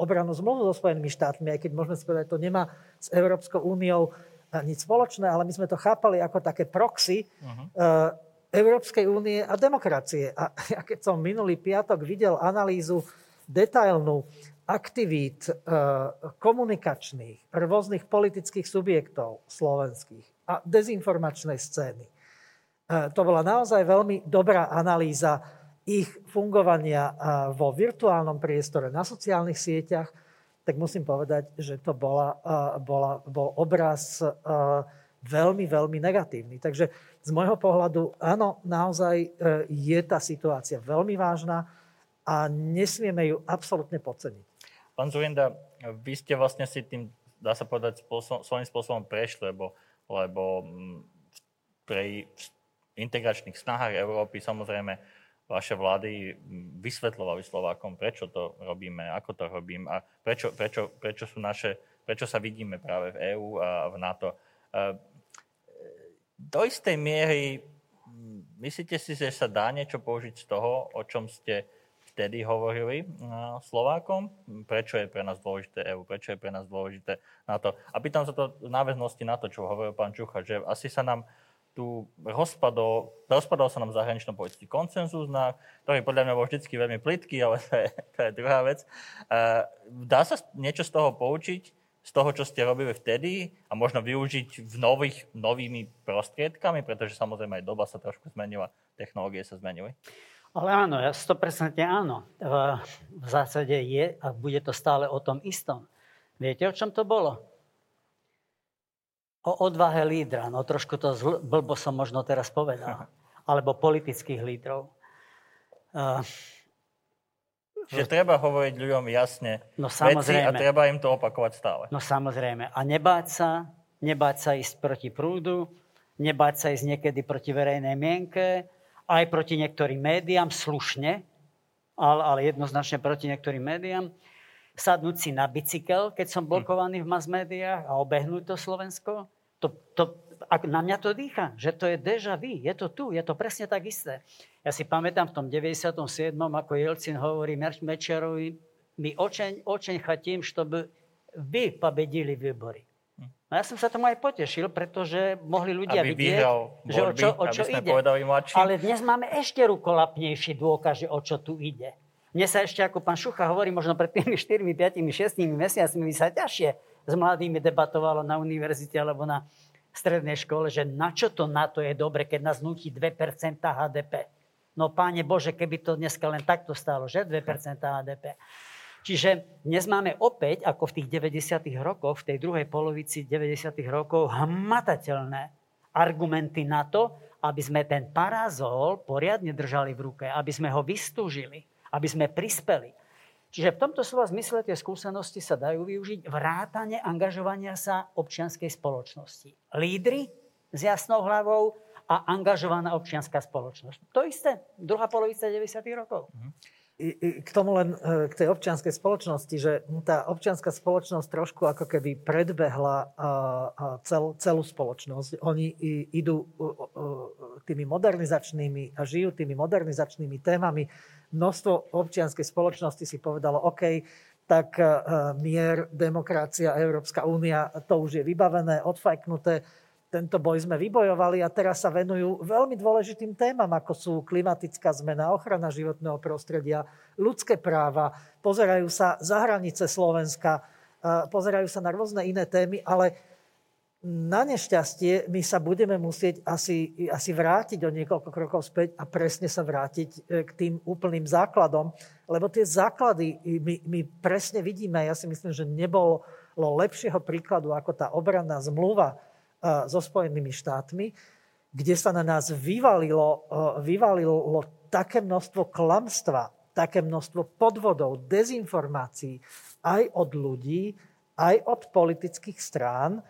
obranu zmluvu so Spojenými štátmi, aj keď môžeme povedať, to nemá s Európskou úniou nič spoločné, ale my sme to chápali ako také proxy uh-huh. Európskej únie a demokracie. A ja keď som minulý piatok videl analýzu detailnú aktivít eh, komunikačných rôznych politických subjektov slovenských a dezinformačnej scény. To bola naozaj veľmi dobrá analýza ich fungovania vo virtuálnom priestore, na sociálnych sieťach, tak musím povedať, že to bola, bola, bol obraz veľmi, veľmi negatívny. Takže z môjho pohľadu, áno, naozaj je tá situácia veľmi vážna a nesmieme ju absolútne podceniť. Pán Zurinda, vy ste vlastne si tým, dá sa povedať, spôsob, svojím spôsobom prešli, lebo, lebo pri integračných snahách Európy samozrejme vaše vlády vysvetľovali Slovákom, prečo to robíme, ako to robím a prečo, prečo, prečo, sú naše, prečo sa vidíme práve v EÚ a v NATO. Do istej miery myslíte si, že sa dá niečo použiť z toho, o čom ste vtedy hovorili Slovákom, prečo je pre nás dôležité EU, prečo je pre nás dôležité na to. A pýtam sa to v náväznosti na to, čo hovoril pán Čucha, že asi sa nám tu rozpadol, rozpadol sa nám zahranično-politický koncenzus, na, ktorý podľa mňa bol vždy veľmi plitký, ale to je, to je druhá vec. Dá sa niečo z toho poučiť, z toho, čo ste robili vtedy a možno využiť v nových, novými prostriedkami, pretože samozrejme aj doba sa trošku zmenila, technológie sa zmenili? Ale áno, ja 100% áno. V zásade je a bude to stále o tom istom. Viete, o čom to bolo? O odvahe lídra. No trošku to zl- blbo som možno teraz povedal. Alebo politických lídrov. Uh, že treba hovoriť ľuďom jasne no, samozrejme. veci a treba im to opakovať stále. No samozrejme. A nebáť sa, nebáť sa ísť proti prúdu, nebáť sa ísť niekedy proti verejnej mienke, aj proti niektorým médiám, slušne, ale, ale jednoznačne proti niektorým médiám, sadnúť si na bicykel, keď som blokovaný v mass médiách a obehnúť to Slovensko. To, to, ak na mňa to dýcha, že to je deja vu, je to tu, je to presne tak isté. Ja si pamätám v tom 97. ako Jelcin hovorí Mečerovi, my očeň, očeň chatím, štoby vy pobedili výbory. No ja som sa tomu aj potešil, pretože mohli ľudia aby vidieť, borby, že o čo, o čo ide. Ale dnes máme ešte rukolapnejší dôkaz, že o čo tu ide. Mne sa ešte, ako pán Šucha hovorí, možno pred tými 4, 5, 6 mesiacmi by sa ťažšie s mladými debatovalo na univerzite alebo na strednej škole, že na čo to na to je dobre, keď nás nutí 2% HDP. No páne Bože, keby to dneska len takto stálo, že 2% HDP. Čiže dnes máme opäť, ako v tých 90. rokoch, v tej druhej polovici 90. rokov, hmatateľné argumenty na to, aby sme ten parazol poriadne držali v ruke, aby sme ho vystúžili, aby sme prispeli. Čiže v tomto slova zmysle tie skúsenosti sa dajú využiť vrátane angažovania sa občianskej spoločnosti. Lídry s jasnou hlavou a angažovaná občianská spoločnosť. To isté, druhá polovica 90. rokov. K tomu len e, k tej občianskej spoločnosti, že tá občianská spoločnosť trošku ako keby predbehla cel, celú spoločnosť. Oni idú tými modernizačnými a žijú tými modernizačnými témami. Množstvo občianskej spoločnosti si povedalo, OK, tak e, mier, demokracia, Európska únia, to už je vybavené, odfajknuté. Tento boj sme vybojovali a teraz sa venujú veľmi dôležitým témam, ako sú klimatická zmena, ochrana životného prostredia, ľudské práva, pozerajú sa za hranice Slovenska, pozerajú sa na rôzne iné témy, ale na nešťastie my sa budeme musieť asi, asi vrátiť o niekoľko krokov späť a presne sa vrátiť e, k tým úplným základom, lebo tie základy my, my presne vidíme, ja si myslím, že nebolo lepšieho príkladu ako tá obranná zmluva, so Spojenými štátmi, kde sa na nás vyvalilo, vyvalilo také množstvo klamstva, také množstvo podvodov, dezinformácií aj od ľudí, aj od politických strán,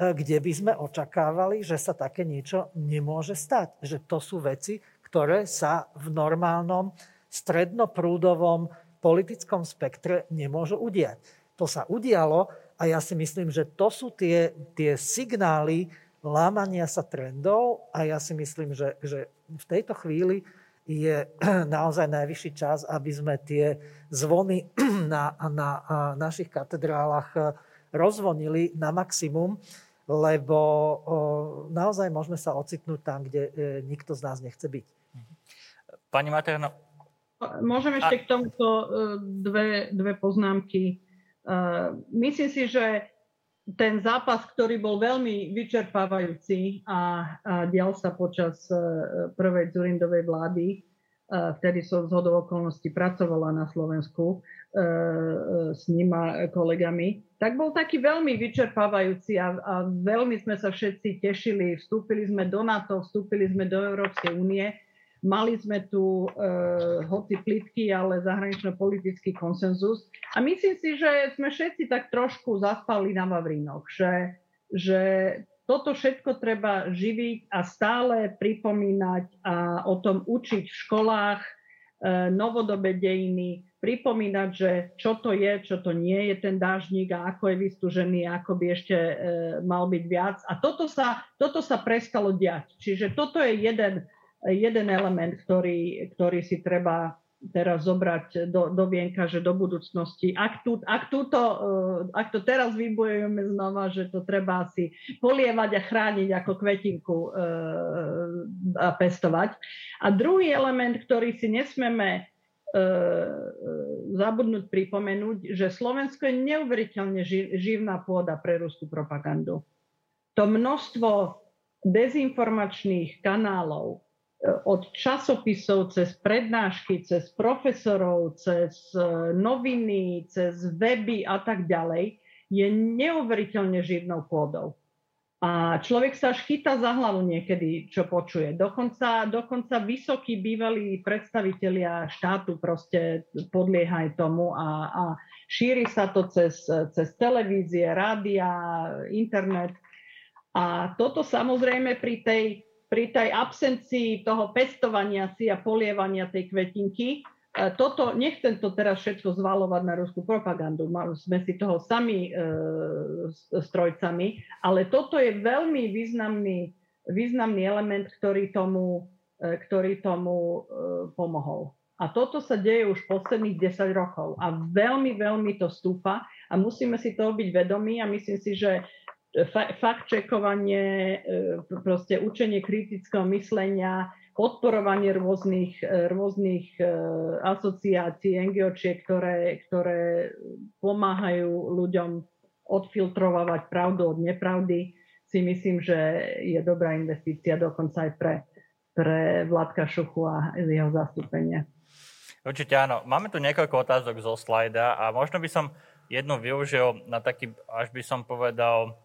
kde by sme očakávali, že sa také niečo nemôže stať. Že to sú veci, ktoré sa v normálnom strednoprúdovom politickom spektre nemôžu udiať. To sa udialo a ja si myslím, že to sú tie, tie signály lámania sa trendov a ja si myslím, že, že v tejto chvíli je naozaj najvyšší čas, aby sme tie zvony na, na našich katedrálach rozvonili na maximum lebo naozaj môžeme sa ocitnúť tam, kde e, nikto z nás nechce byť. Pani Materno. Môžem ešte a... k tomuto e, dve, dve poznámky. E, myslím si, že ten zápas, ktorý bol veľmi vyčerpávajúci a, a dial sa počas prvej Zurindovej vlády, vtedy som z hodou okolností pracovala na Slovensku s nima kolegami, tak bol taký veľmi vyčerpávajúci a, a veľmi sme sa všetci tešili. Vstúpili sme do NATO, vstúpili sme do Európskej únie. Mali sme tu e, hoci plitky, ale zahranično-politický konsenzus. A myslím si, že sme všetci tak trošku zaspali na Vavrinoch, že, že toto všetko treba živiť a stále pripomínať a o tom učiť v školách novodobé dejiny, pripomínať, že čo to je, čo to nie je ten dážnik a ako je vystúžený, ako by ešte e, mal byť viac. A toto sa, toto sa prestalo diať. Čiže toto je jeden, jeden element, ktorý, ktorý si treba teraz zobrať do, do vienka, že do budúcnosti. Ak, tu, ak, túto, e, ak to teraz vybojujeme znova, že to treba si polievať a chrániť ako kvetinku e, a pestovať. A druhý element, ktorý si nesmeme E, e, zabudnúť pripomenúť, že Slovensko je neuveriteľne živná pôda pre ruskú propagandu. To množstvo dezinformačných kanálov, od časopisov cez prednášky, cez profesorov, cez noviny, cez weby a tak ďalej, je neuveriteľne živnou pôdou. A človek sa až chytá za hlavu niekedy, čo počuje. Dokonca, dokonca vysokí bývalí predstavitelia štátu proste podliehaj tomu a, a šíri sa to cez, cez televízie, rádia, internet. A toto samozrejme pri tej, pri tej absencii toho pestovania si a polievania tej kvetinky. E, toto, nechcem to teraz všetko zvalovať na ruskú propagandu, sme si toho sami e, strojcami, ale toto je veľmi významný, významný element, ktorý tomu, e, ktorý tomu e, pomohol. A toto sa deje už posledných 10 rokov. A veľmi, veľmi to stúpa. A musíme si toho byť vedomí a myslím si, že fakt čekovanie, e, proste učenie kritického myslenia, podporovanie rôznych, e, rôznych e, asociácií, NGOčiek, ktoré, ktoré pomáhajú ľuďom odfiltrovať pravdu od nepravdy, si myslím, že je dobrá investícia dokonca aj pre, pre Vládka Šuchu a jeho zastúpenie. Určite áno. Máme tu niekoľko otázok zo slajda a možno by som jednu využil na taký, až by som povedal,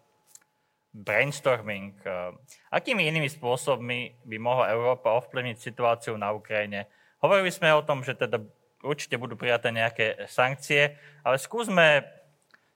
brainstorming. Eh, akými inými spôsobmi by mohla Európa ovplyvniť situáciu na Ukrajine? Hovorili sme o tom, že teda určite budú prijaté nejaké sankcie, ale skúsme,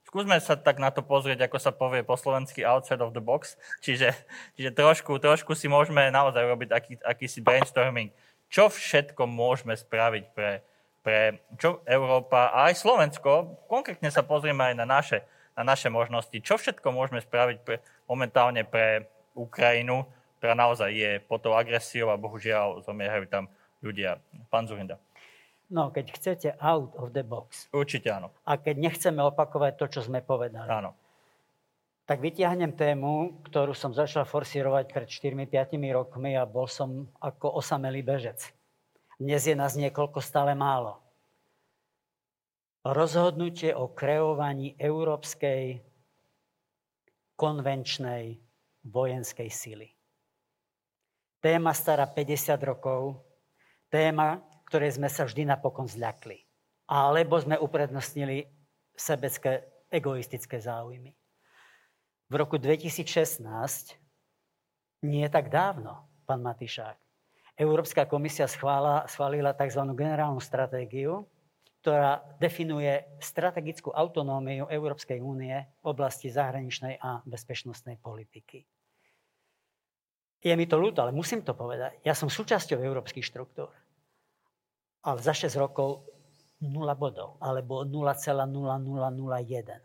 skúsme sa tak na to pozrieť, ako sa povie po slovensky outside of the box. Čiže, čiže trošku, trošku si môžeme naozaj robiť aký, akýsi brainstorming. Čo všetko môžeme spraviť pre, pre čo Európa a aj Slovensko, konkrétne sa pozrieme aj na naše, na naše možnosti. Čo všetko môžeme spraviť pre, momentálne pre Ukrajinu, ktorá naozaj je pod tou agresiou a bohužiaľ zomierajú tam ľudia. Pán Zurinda. No, keď chcete out of the box. Určite áno. A keď nechceme opakovať to, čo sme povedali. Áno. Tak vytiahnem tému, ktorú som začal forsírovať pred 4-5 rokmi a bol som ako osamelý bežec. Dnes je nás niekoľko stále málo. Rozhodnutie o kreovaní európskej konvenčnej vojenskej sily. Téma stará 50 rokov, téma, ktorej sme sa vždy napokon zľakli. Alebo sme uprednostnili sebecké, egoistické záujmy. V roku 2016, nie tak dávno, pán Matišák. Európska komisia schválila, tzv. generálnu stratégiu, ktorá definuje strategickú autonómiu Európskej únie v oblasti zahraničnej a bezpečnostnej politiky. Je mi to ľúto, ale musím to povedať. Ja som súčasťou európskych štruktúr. Ale za 6 rokov 0 bodov, alebo 0,0001.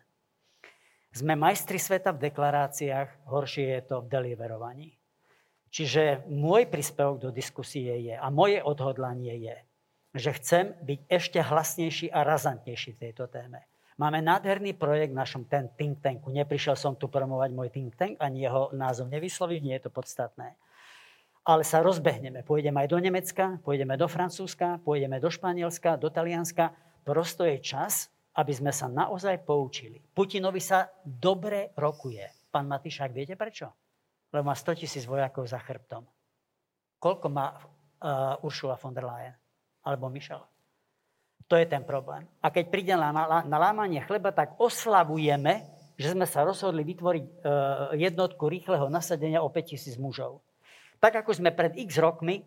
Sme majstri sveta v deklaráciách, horšie je to v deliverovaní. Čiže môj príspevok do diskusie je, a moje odhodlanie je, že chcem byť ešte hlasnejší a razantnejší v tejto téme. Máme nádherný projekt v našom ten think tanku. Neprišiel som tu promovať môj think tank, ani jeho názov nevysloviť, nie je to podstatné. Ale sa rozbehneme. Pôjdeme aj do Nemecka, pôjdeme do Francúzska, pôjdeme do Španielska, do Talianska. Prosto je čas, aby sme sa naozaj poučili. Putinovi sa dobre rokuje. Pán Matišák, viete prečo? Lebo má 100 tisíc vojakov za chrbtom. Koľko má uh, Ursula von der Leyen? Alebo Michel? To je ten problém. A keď príde na, na, na lámanie chleba, tak oslavujeme, že sme sa rozhodli vytvoriť e, jednotku rýchleho nasadenia o 5000 mužov. Tak ako sme pred x rokmi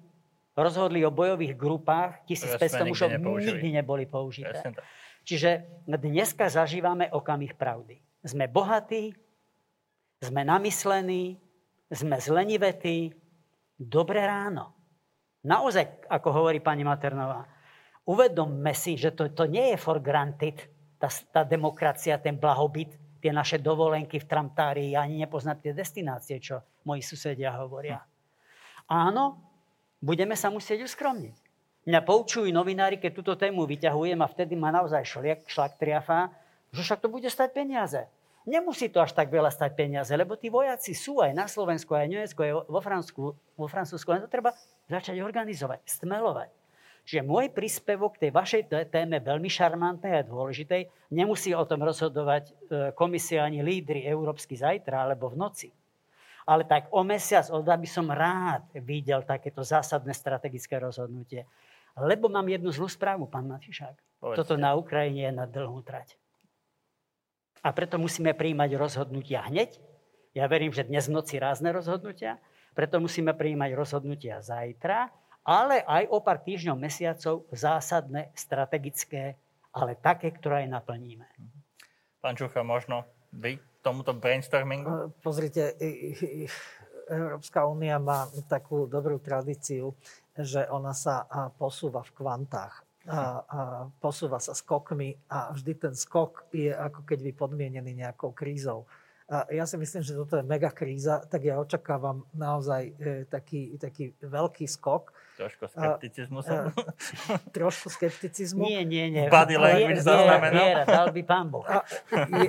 rozhodli o bojových grupách, 1500 mužov nikdy neboli použité. Čiže dneska zažívame okamih pravdy. Sme bohatí, sme namyslení, sme zlenivetí. Dobré ráno. Naozaj, ako hovorí pani Maternová, uvedomme si, že to, to nie je for granted, tá, tá demokracia, ten blahobyt, tie naše dovolenky v tramtári, ani nepoznať tie destinácie, čo moji susedia hovoria. Áno, budeme sa musieť uskromniť. Mňa poučujú novinári, keď túto tému vyťahujem a vtedy ma naozaj šliak, šlak triafa, že však to bude stať peniaze. Nemusí to až tak veľa stať peniaze, lebo tí vojaci sú aj na Slovensku, aj v Nemecku, aj vo Francúzsku, vo Francúzsku, len to treba začať organizovať, stmelovať. Čiže môj príspevok k tej vašej téme, veľmi šarmantnej a dôležitej, nemusí o tom rozhodovať e, komisia ani lídry európsky zajtra alebo v noci. Ale tak o mesiac od by som rád videl takéto zásadné strategické rozhodnutie. Lebo mám jednu zlú správu, pán Matišák. Povedzte. Toto na Ukrajine je na dlhú trať. A preto musíme príjmať rozhodnutia hneď. Ja verím, že dnes v noci rázne rozhodnutia. Preto musíme príjmať rozhodnutia zajtra ale aj o pár týždňov, mesiacov zásadné, strategické, ale také, ktoré aj naplníme. Pán Čucha, možno vy tomuto brainstormingu? Pozrite, Európska únia má takú dobrú tradíciu, že ona sa posúva v kvantách. A, a posúva sa skokmi a vždy ten skok je ako keď by podmienený nejakou krízou. A ja si myslím, že toto je mega kríza, tak ja očakávam naozaj e, taký, taký veľký skok. Trošku skepticizmu som. trošku skepticizmu. Nie, nie, nie. Body language zaznamenal. Viera, dal by pán Boh. A,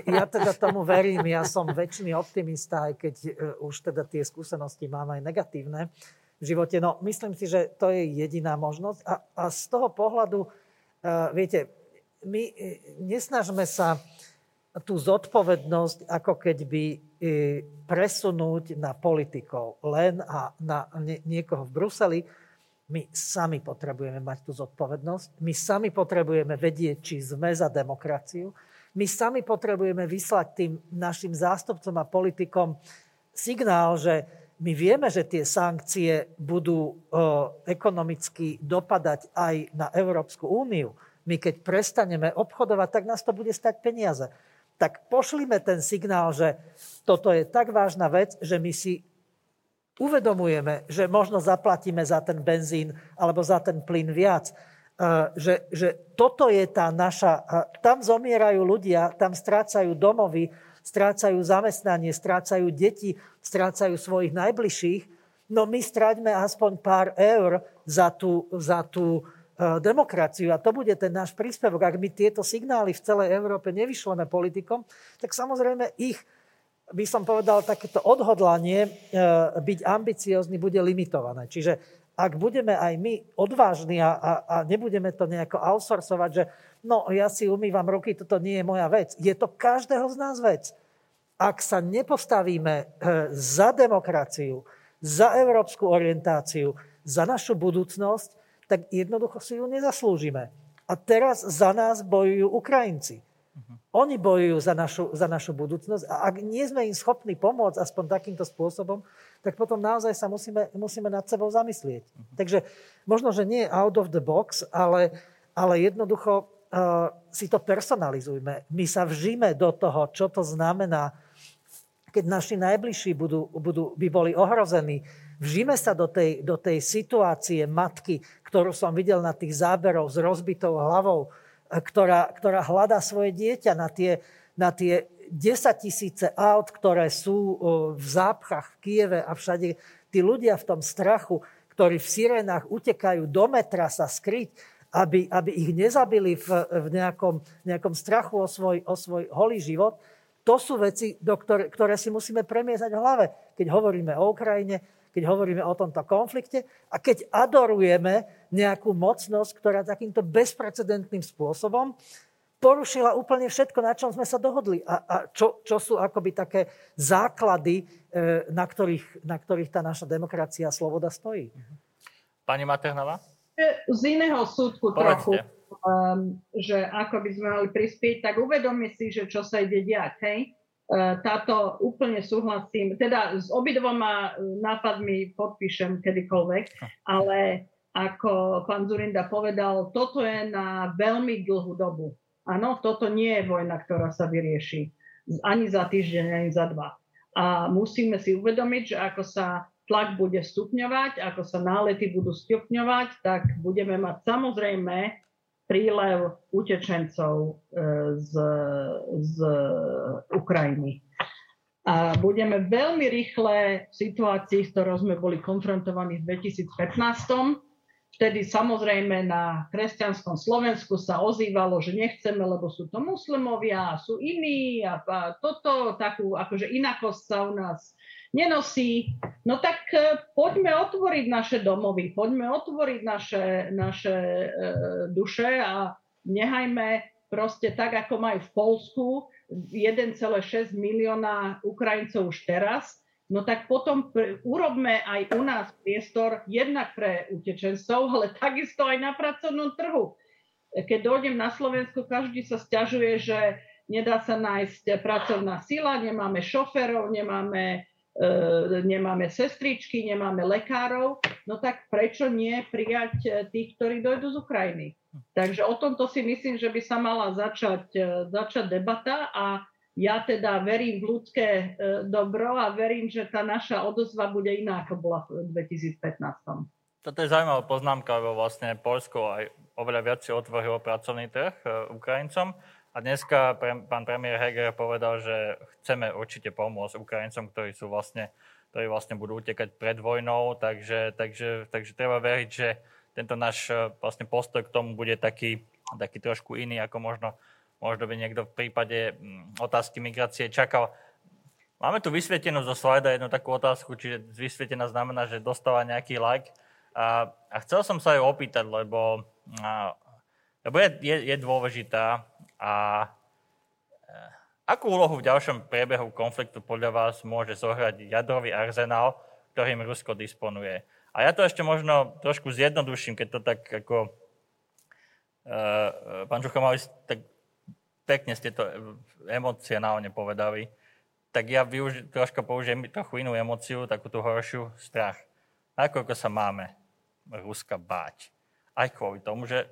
ja teda tomu verím, ja som väčšiný optimista, aj keď e, už teda tie skúsenosti mám aj negatívne v živote. No, myslím si, že to je jediná možnosť. A, a z toho pohľadu, uh, viete, my nesnažme sa tú zodpovednosť ako keby e, presunúť na politikov len a na niekoho v Bruseli. My sami potrebujeme mať tú zodpovednosť. My sami potrebujeme vedieť, či sme za demokraciu. My sami potrebujeme vyslať tým našim zástupcom a politikom signál, že my vieme, že tie sankcie budú ekonomicky dopadať aj na Európsku úniu. My keď prestaneme obchodovať, tak nás to bude stať peniaze tak pošlime ten signál, že toto je tak vážna vec, že my si uvedomujeme, že možno zaplatíme za ten benzín alebo za ten plyn viac. Že, že toto je tá naša... Tam zomierajú ľudia, tam strácajú domovy, strácajú zamestnanie, strácajú deti, strácajú svojich najbližších. No my stráťme aspoň pár eur za tú, za tú E, demokraciu. A to bude ten náš príspevok. Ak my tieto signály v celej Európe nevyšleme politikom, tak samozrejme ich, by som povedal, takéto odhodlanie e, byť ambiciózny bude limitované. Čiže ak budeme aj my odvážni a, a, a nebudeme to nejako outsourcovať, že no ja si umývam ruky, toto nie je moja vec. Je to každého z nás vec. Ak sa nepostavíme e, za demokraciu, za európsku orientáciu, za našu budúcnosť, tak jednoducho si ju nezaslúžime. A teraz za nás bojujú Ukrajinci. Oni bojujú za našu, za našu budúcnosť a ak nie sme im schopní pomôcť aspoň takýmto spôsobom, tak potom naozaj sa musíme, musíme nad sebou zamyslieť. Uh-huh. Takže možno, že nie out of the box, ale, ale jednoducho uh, si to personalizujme. My sa vžíme do toho, čo to znamená, keď naši najbližší budú, budú, by boli ohrození. Vžíme sa do tej, do tej situácie matky, ktorú som videl na tých záberov s rozbitou hlavou, ktorá, ktorá hľadá svoje dieťa na tie, na tie 10 tisíce aut, ktoré sú v zápchách v Kieve a všade. Tí ľudia v tom strachu, ktorí v sirénach utekajú do metra sa skryť, aby, aby ich nezabili v, v nejakom, nejakom strachu o svoj, o svoj holý život, to sú veci, do ktoré, ktoré si musíme premiezať v hlave, keď hovoríme o Ukrajine, keď hovoríme o tomto konflikte a keď adorujeme nejakú mocnosť, ktorá takýmto bezprecedentným spôsobom porušila úplne všetko, na čom sme sa dohodli a, a čo, čo sú akoby také základy, e, na ktorých, na ktorých tá naša demokracia a sloboda stojí. Pani Maternová? Z iného súdku Povedzte. trochu, um, že ako by sme mali prispieť, tak uvedomme si, že čo sa ide diať. Hej? E, táto úplne súhlasím, teda s obidvoma nápadmi podpíšem kedykoľvek, ale ako pán Zurinda povedal, toto je na veľmi dlhú dobu. Áno, toto nie je vojna, ktorá sa vyrieši ani za týždeň, ani za dva. A musíme si uvedomiť, že ako sa tlak bude stupňovať, ako sa nálety budú stupňovať, tak budeme mať samozrejme prílev utečencov e, z, z Ukrajiny. A budeme veľmi rýchle v situácii, s ktorou sme boli konfrontovaní v 2015. Vtedy samozrejme na kresťanskom Slovensku sa ozývalo, že nechceme, lebo sú to muslimovia, sú iní a, toto, takú akože inakosť sa u nás nenosí, no tak e, poďme otvoriť naše domovy, poďme otvoriť naše, naše e, duše a nehajme proste tak, ako majú v Polsku 1,6 milióna Ukrajincov už teraz, no tak potom pr- urobme aj u nás priestor jednak pre utečencov, ale takisto aj na pracovnom trhu. Keď dojdem na Slovensku, každý sa stiažuje, že nedá sa nájsť pracovná sila, nemáme šoferov, nemáme nemáme sestričky, nemáme lekárov, no tak prečo nie prijať e, tých, ktorí dojdú z Ukrajiny? Takže o tomto si myslím, že by sa mala začať, e, začať debata a ja teda verím v ľudské dobro a verím, že tá naša odozva bude iná, ako bola v 2015. Toto je zaujímavá poznámka, lebo vlastne Polsko aj oveľa viac si otvorilo pracovný trh Ukrajincom. A dneska pre, pán premiér Heger povedal, že chceme určite pomôcť Ukrajincom, ktorí sú vlastne, ktorí vlastne budú utekať pred vojnou, takže, takže, takže treba veriť, že tento náš e, vlastne postoj k tomu bude taký, taký trošku iný, ako možno, možno by niekto v prípade mm, otázky migrácie čakal. Máme tu vysvietenú zo slajda jednu takú otázku, čiže vysvietená znamená, že dostáva nejaký like. A, a chcel som sa ju opýtať, lebo, a, lebo je, je, je dôležitá a eh, akú úlohu v ďalšom priebehu konfliktu podľa vás môže zohrať jadrový arzenál, ktorým Rusko disponuje? A ja to ešte možno trošku zjednoduším, keď to tak ako... Uh, pán mali tak pekne ste to emocionálne povedali, tak ja využi- troška použijem trochu inú emociu, takú tú horšiu, strach. Nakoľko sa máme Ruska báť? Aj kvôli tomu, že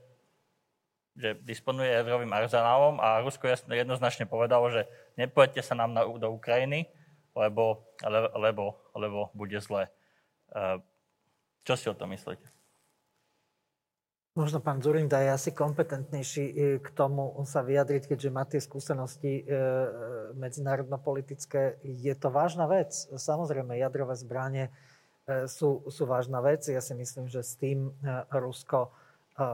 že disponuje jadrovým arzenálom a Rusko jednoznačne povedalo, že nepoďte sa nám na, do Ukrajiny, lebo, lebo, lebo bude zle. Čo si o tom myslíte? Možno pán Zurinda je asi kompetentnejší e, k tomu sa vyjadriť, keďže má tie skúsenosti e, medzinárodno-politické. Je to vážna vec. Samozrejme, jadrové zbranie e, sú, sú vážna vec. Ja si myslím, že s tým Rusko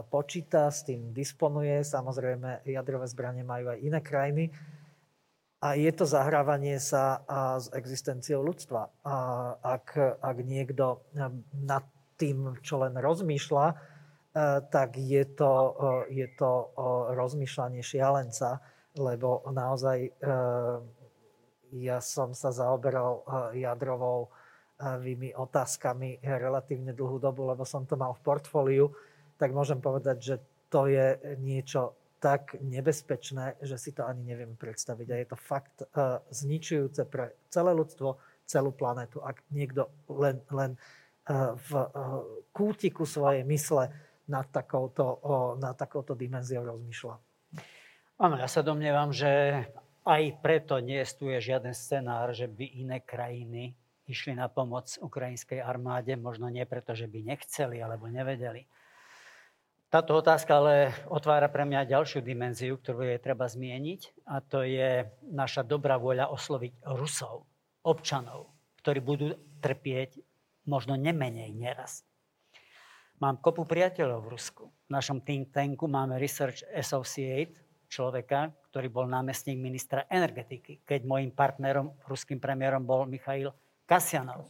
počíta, s tým disponuje. Samozrejme, jadrové zbranie majú aj iné krajiny. A je to zahrávanie sa s existenciou ľudstva. A ak, ak niekto nad tým, čo len rozmýšľa, e, tak je to, e, je to rozmýšľanie šialenca, lebo naozaj ja som sa zaoberal jadrovou otázkami relatívne dlhú dobu, lebo som to mal v portfóliu tak môžem povedať, že to je niečo tak nebezpečné, že si to ani nevieme predstaviť. A je to fakt uh, zničujúce pre celé ľudstvo, celú planetu, ak niekto len, len uh, v uh, kútiku svojej mysle nad takouto, uh, nad takouto dimenziou rozmýšľa. Áno, ja sa domnievam, že aj preto nie je žiaden scenár, že by iné krajiny išli na pomoc ukrajinskej armáde, možno nie preto, že by nechceli alebo nevedeli, táto otázka ale otvára pre mňa ďalšiu dimenziu, ktorú je treba zmieniť a to je naša dobrá vôľa osloviť Rusov, občanov, ktorí budú trpieť možno nemenej neraz. Mám kopu priateľov v Rusku. V našom think tanku máme Research Associate, človeka, ktorý bol námestník ministra energetiky, keď môjim partnerom, ruským premiérom bol Michail Kasianov.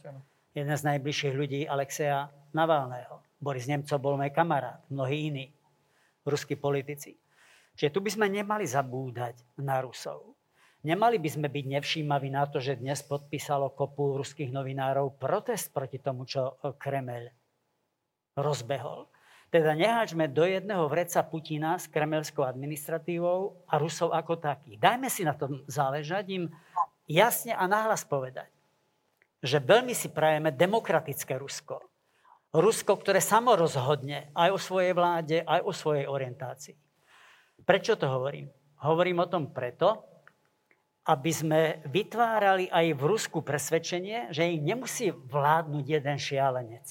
Jeden z najbližších ľudí Alexeja Navalného. Boris Nemcov bol môj kamarát, mnohí iní ruskí politici. Čiže tu by sme nemali zabúdať na Rusov. Nemali by sme byť nevšímaví na to, že dnes podpísalo kopu ruských novinárov protest proti tomu, čo Kremel rozbehol. Teda neháčme do jedného vreca Putina s kremelskou administratívou a Rusov ako taký. Dajme si na tom záležať, im jasne a nahlas povedať, že veľmi si prajeme demokratické Rusko, Rusko, ktoré samo rozhodne aj o svojej vláde, aj o svojej orientácii. Prečo to hovorím? Hovorím o tom preto, aby sme vytvárali aj v Rusku presvedčenie, že im nemusí vládnuť jeden šialenec.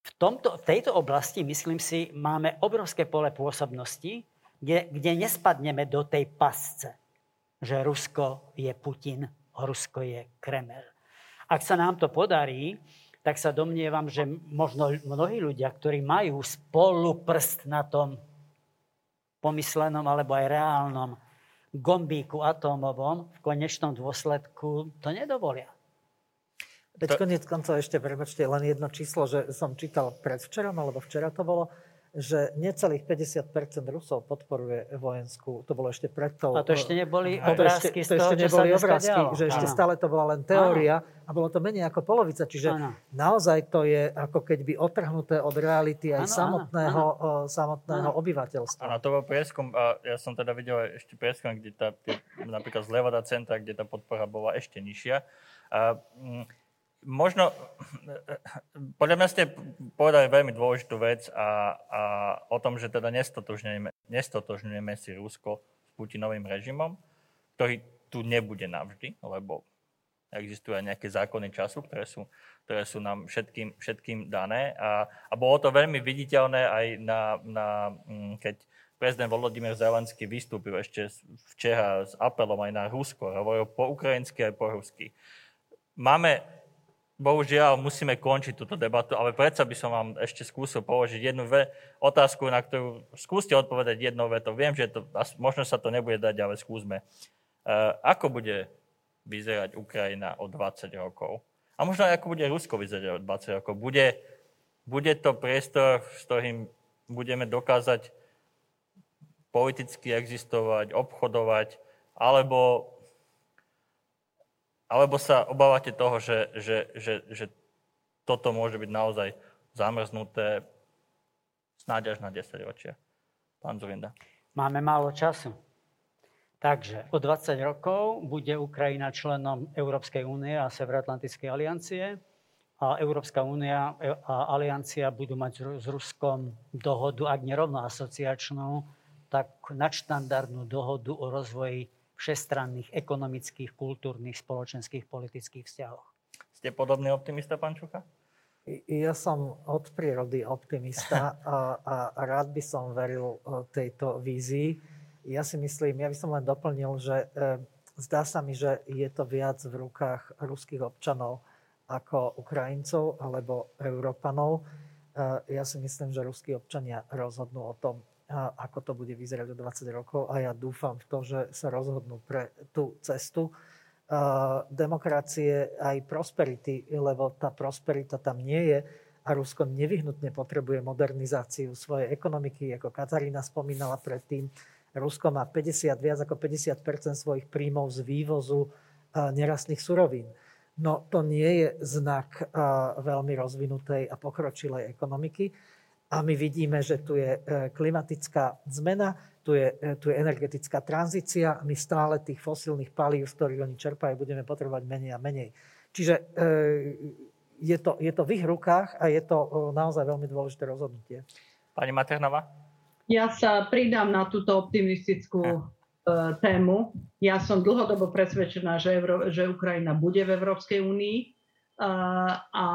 V, tomto, v tejto oblasti, myslím si, máme obrovské pole pôsobnosti, kde, kde nespadneme do tej pasce, že Rusko je Putin, Rusko je Kreml. Ak sa nám to podarí, tak sa domnievam, že možno mnohí ľudia, ktorí majú spolu prst na tom pomyslenom alebo aj reálnom gombíku atómovom, v konečnom dôsledku to nedovolia. Veď konec koncov ešte, prepačte, len jedno číslo, že som čítal predvčerom, alebo včera to bolo, že necelých 50% Rusov podporuje vojenskú. To bolo ešte pred tou... A to ešte neboli obrázky to ešte, to ešte neboli obrázky, že ešte ano. stále to bola len teória ano. a bolo to menej ako polovica. Čiže ano. naozaj to je ako keby otrhnuté od reality aj ano, samotného, ano. samotného ano. obyvateľstva. Áno, to bol prieskum, a ja som teda videl ešte prieskum, kde tá, napríklad z Levada centra, kde tá podpora bola ešte nižšia. A, mm, možno, podľa mňa ste povedali veľmi dôležitú vec a, a o tom, že teda nestotožňujeme, nestotožňujeme si Rusko s Putinovým režimom, ktorý tu nebude navždy, lebo existujú aj nejaké zákony času, ktoré sú, ktoré sú nám všetkým, všetkým dané. A, a bolo to veľmi viditeľné aj na, na mm, keď prezident Volodymyr Zelenský vystúpil ešte včera s apelom aj na Rusko, hovoril po ukrajinsky aj po rusky. Máme bohužiaľ musíme končiť túto debatu, ale predsa by som vám ešte skúsil položiť jednu ve- otázku, na ktorú skúste odpovedať jednou vetou. Viem, že to, možno sa to nebude dať, ale skúsme. Uh, ako bude vyzerať Ukrajina o 20 rokov? A možno aj ako bude Rusko vyzerať o 20 rokov? Bude, bude to priestor, s ktorým budeme dokázať politicky existovať, obchodovať, alebo alebo sa obávate toho, že, že, že, že toto môže byť naozaj zamrznuté snáď až na 10 ročia? Pán Zurinda. Máme málo času. Takže o 20 rokov bude Ukrajina členom Európskej únie a Severoatlantickej aliancie a Európska únia a aliancia budú mať s Ruskom dohodu, ak nerovno asociačnú, tak nadštandardnú dohodu o rozvoji všestranných ekonomických, kultúrnych, spoločenských, politických vzťahoch. Ste podobný optimista, pán Čucha? Ja som od prírody optimista a, a rád by som veril e, tejto vízii. Ja si myslím, ja by som len doplnil, že e, zdá sa mi, že je to viac v rukách ruských občanov ako Ukrajincov alebo Európanov. E, ja si myslím, že ruskí občania rozhodnú o tom, ako to bude vyzerať o 20 rokov a ja dúfam v to, že sa rozhodnú pre tú cestu demokracie aj prosperity, lebo tá prosperita tam nie je a Rusko nevyhnutne potrebuje modernizáciu svojej ekonomiky, ako Katarína spomínala predtým. Rusko má 50, viac ako 50% svojich príjmov z vývozu nerastných surovín. No to nie je znak veľmi rozvinutej a pokročilej ekonomiky a my vidíme, že tu je klimatická zmena, tu je, tu je energetická tranzícia, my stále tých fosílnych palív, z ktorých oni čerpajú, budeme potrebovať menej a menej. Čiže je to, je to v ich rukách a je to naozaj veľmi dôležité rozhodnutie. Pani Maternová? Ja sa pridám na túto optimistickú ja. tému. Ja som dlhodobo presvedčená, že, Euró- že Ukrajina bude v Európskej únii a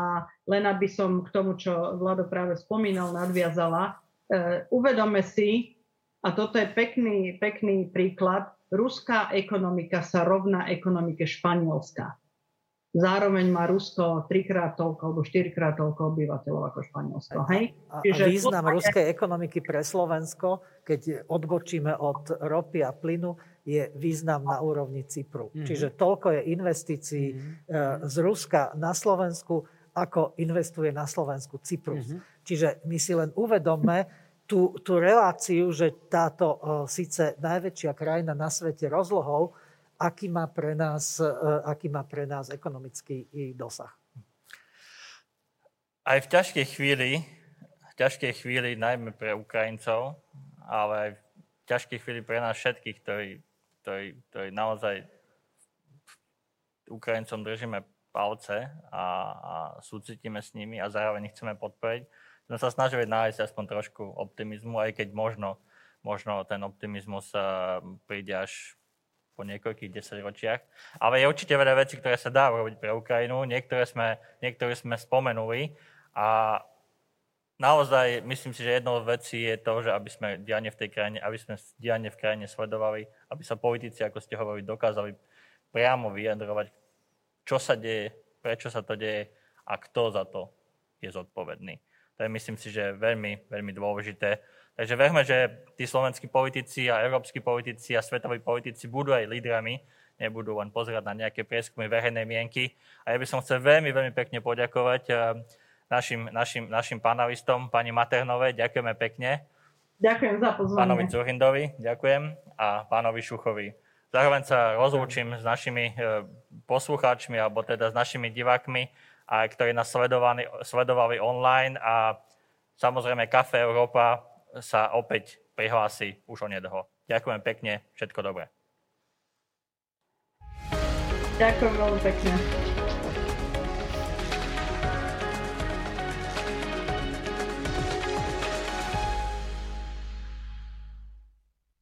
len aby som k tomu, čo Vlado práve spomínal, nadviazala, e, uvedome si, a toto je pekný, pekný príklad, ruská ekonomika sa rovná ekonomike Španielska. Zároveň má Rusko trikrát toľko alebo štyrikrát toľko obyvateľov ako Španielsko. Hej? A, a význam to... ruskej ekonomiky pre Slovensko, keď odbočíme od ropy a plynu, je význam na úrovni Cypru. Mm-hmm. Čiže toľko je investícií mm-hmm. z Ruska na Slovensku, ako investuje na Slovensku Cyprus. Mm-hmm. Čiže my si len uvedomme tú, tú reláciu, že táto uh, síce najväčšia krajina na svete rozlohou, aký má pre nás, e, aký má pre nás ekonomický dosah. Aj v ťažkej chvíli, v ťažkej chvíli najmä pre Ukrajincov, ale aj v ťažkej chvíli pre nás všetkých, ktorí, ktorí, ktorí naozaj Ukrajincom držíme palce a, a súcitíme s nimi a zároveň ich chceme podporiť. Sme sa snažili nájsť aspoň trošku optimizmu, aj keď možno, možno ten optimizmus e, príde až po niekoľkých desaťročiach. Ale je určite veľa vecí, ktoré sa dá urobiť pre Ukrajinu. Niektoré sme, niektoré sme spomenuli. A naozaj myslím si, že jednou z vecí je to, že aby sme dianie v tej krajine, aby sme dianie v krajine sledovali, aby sa politici, ako ste hovorili, dokázali priamo vyjadrovať, čo sa deje, prečo sa to deje a kto za to je zodpovedný. To je myslím si, že veľmi, veľmi dôležité Takže verme, že tí slovenskí politici a európsky politici a svetoví politici budú aj lídrami, nebudú len pozerať na nejaké prieskumy verejnej mienky. A ja by som chcel veľmi, veľmi pekne poďakovať eh, našim, našim, našim panelistom, pani Maternovej, ďakujeme pekne. Ďakujem za pozvanie. Pánovi Curindovi, ďakujem, a pánovi Šuchovi. Zároveň sa rozlúčim s našimi eh, poslucháčmi, alebo teda s našimi divákmi, ktorí nás sledovali, sledovali online a samozrejme Kafe Európa sa opäť prihlási už onedlho. Ďakujem pekne, všetko dobré. Ďakujem veľmi pekne.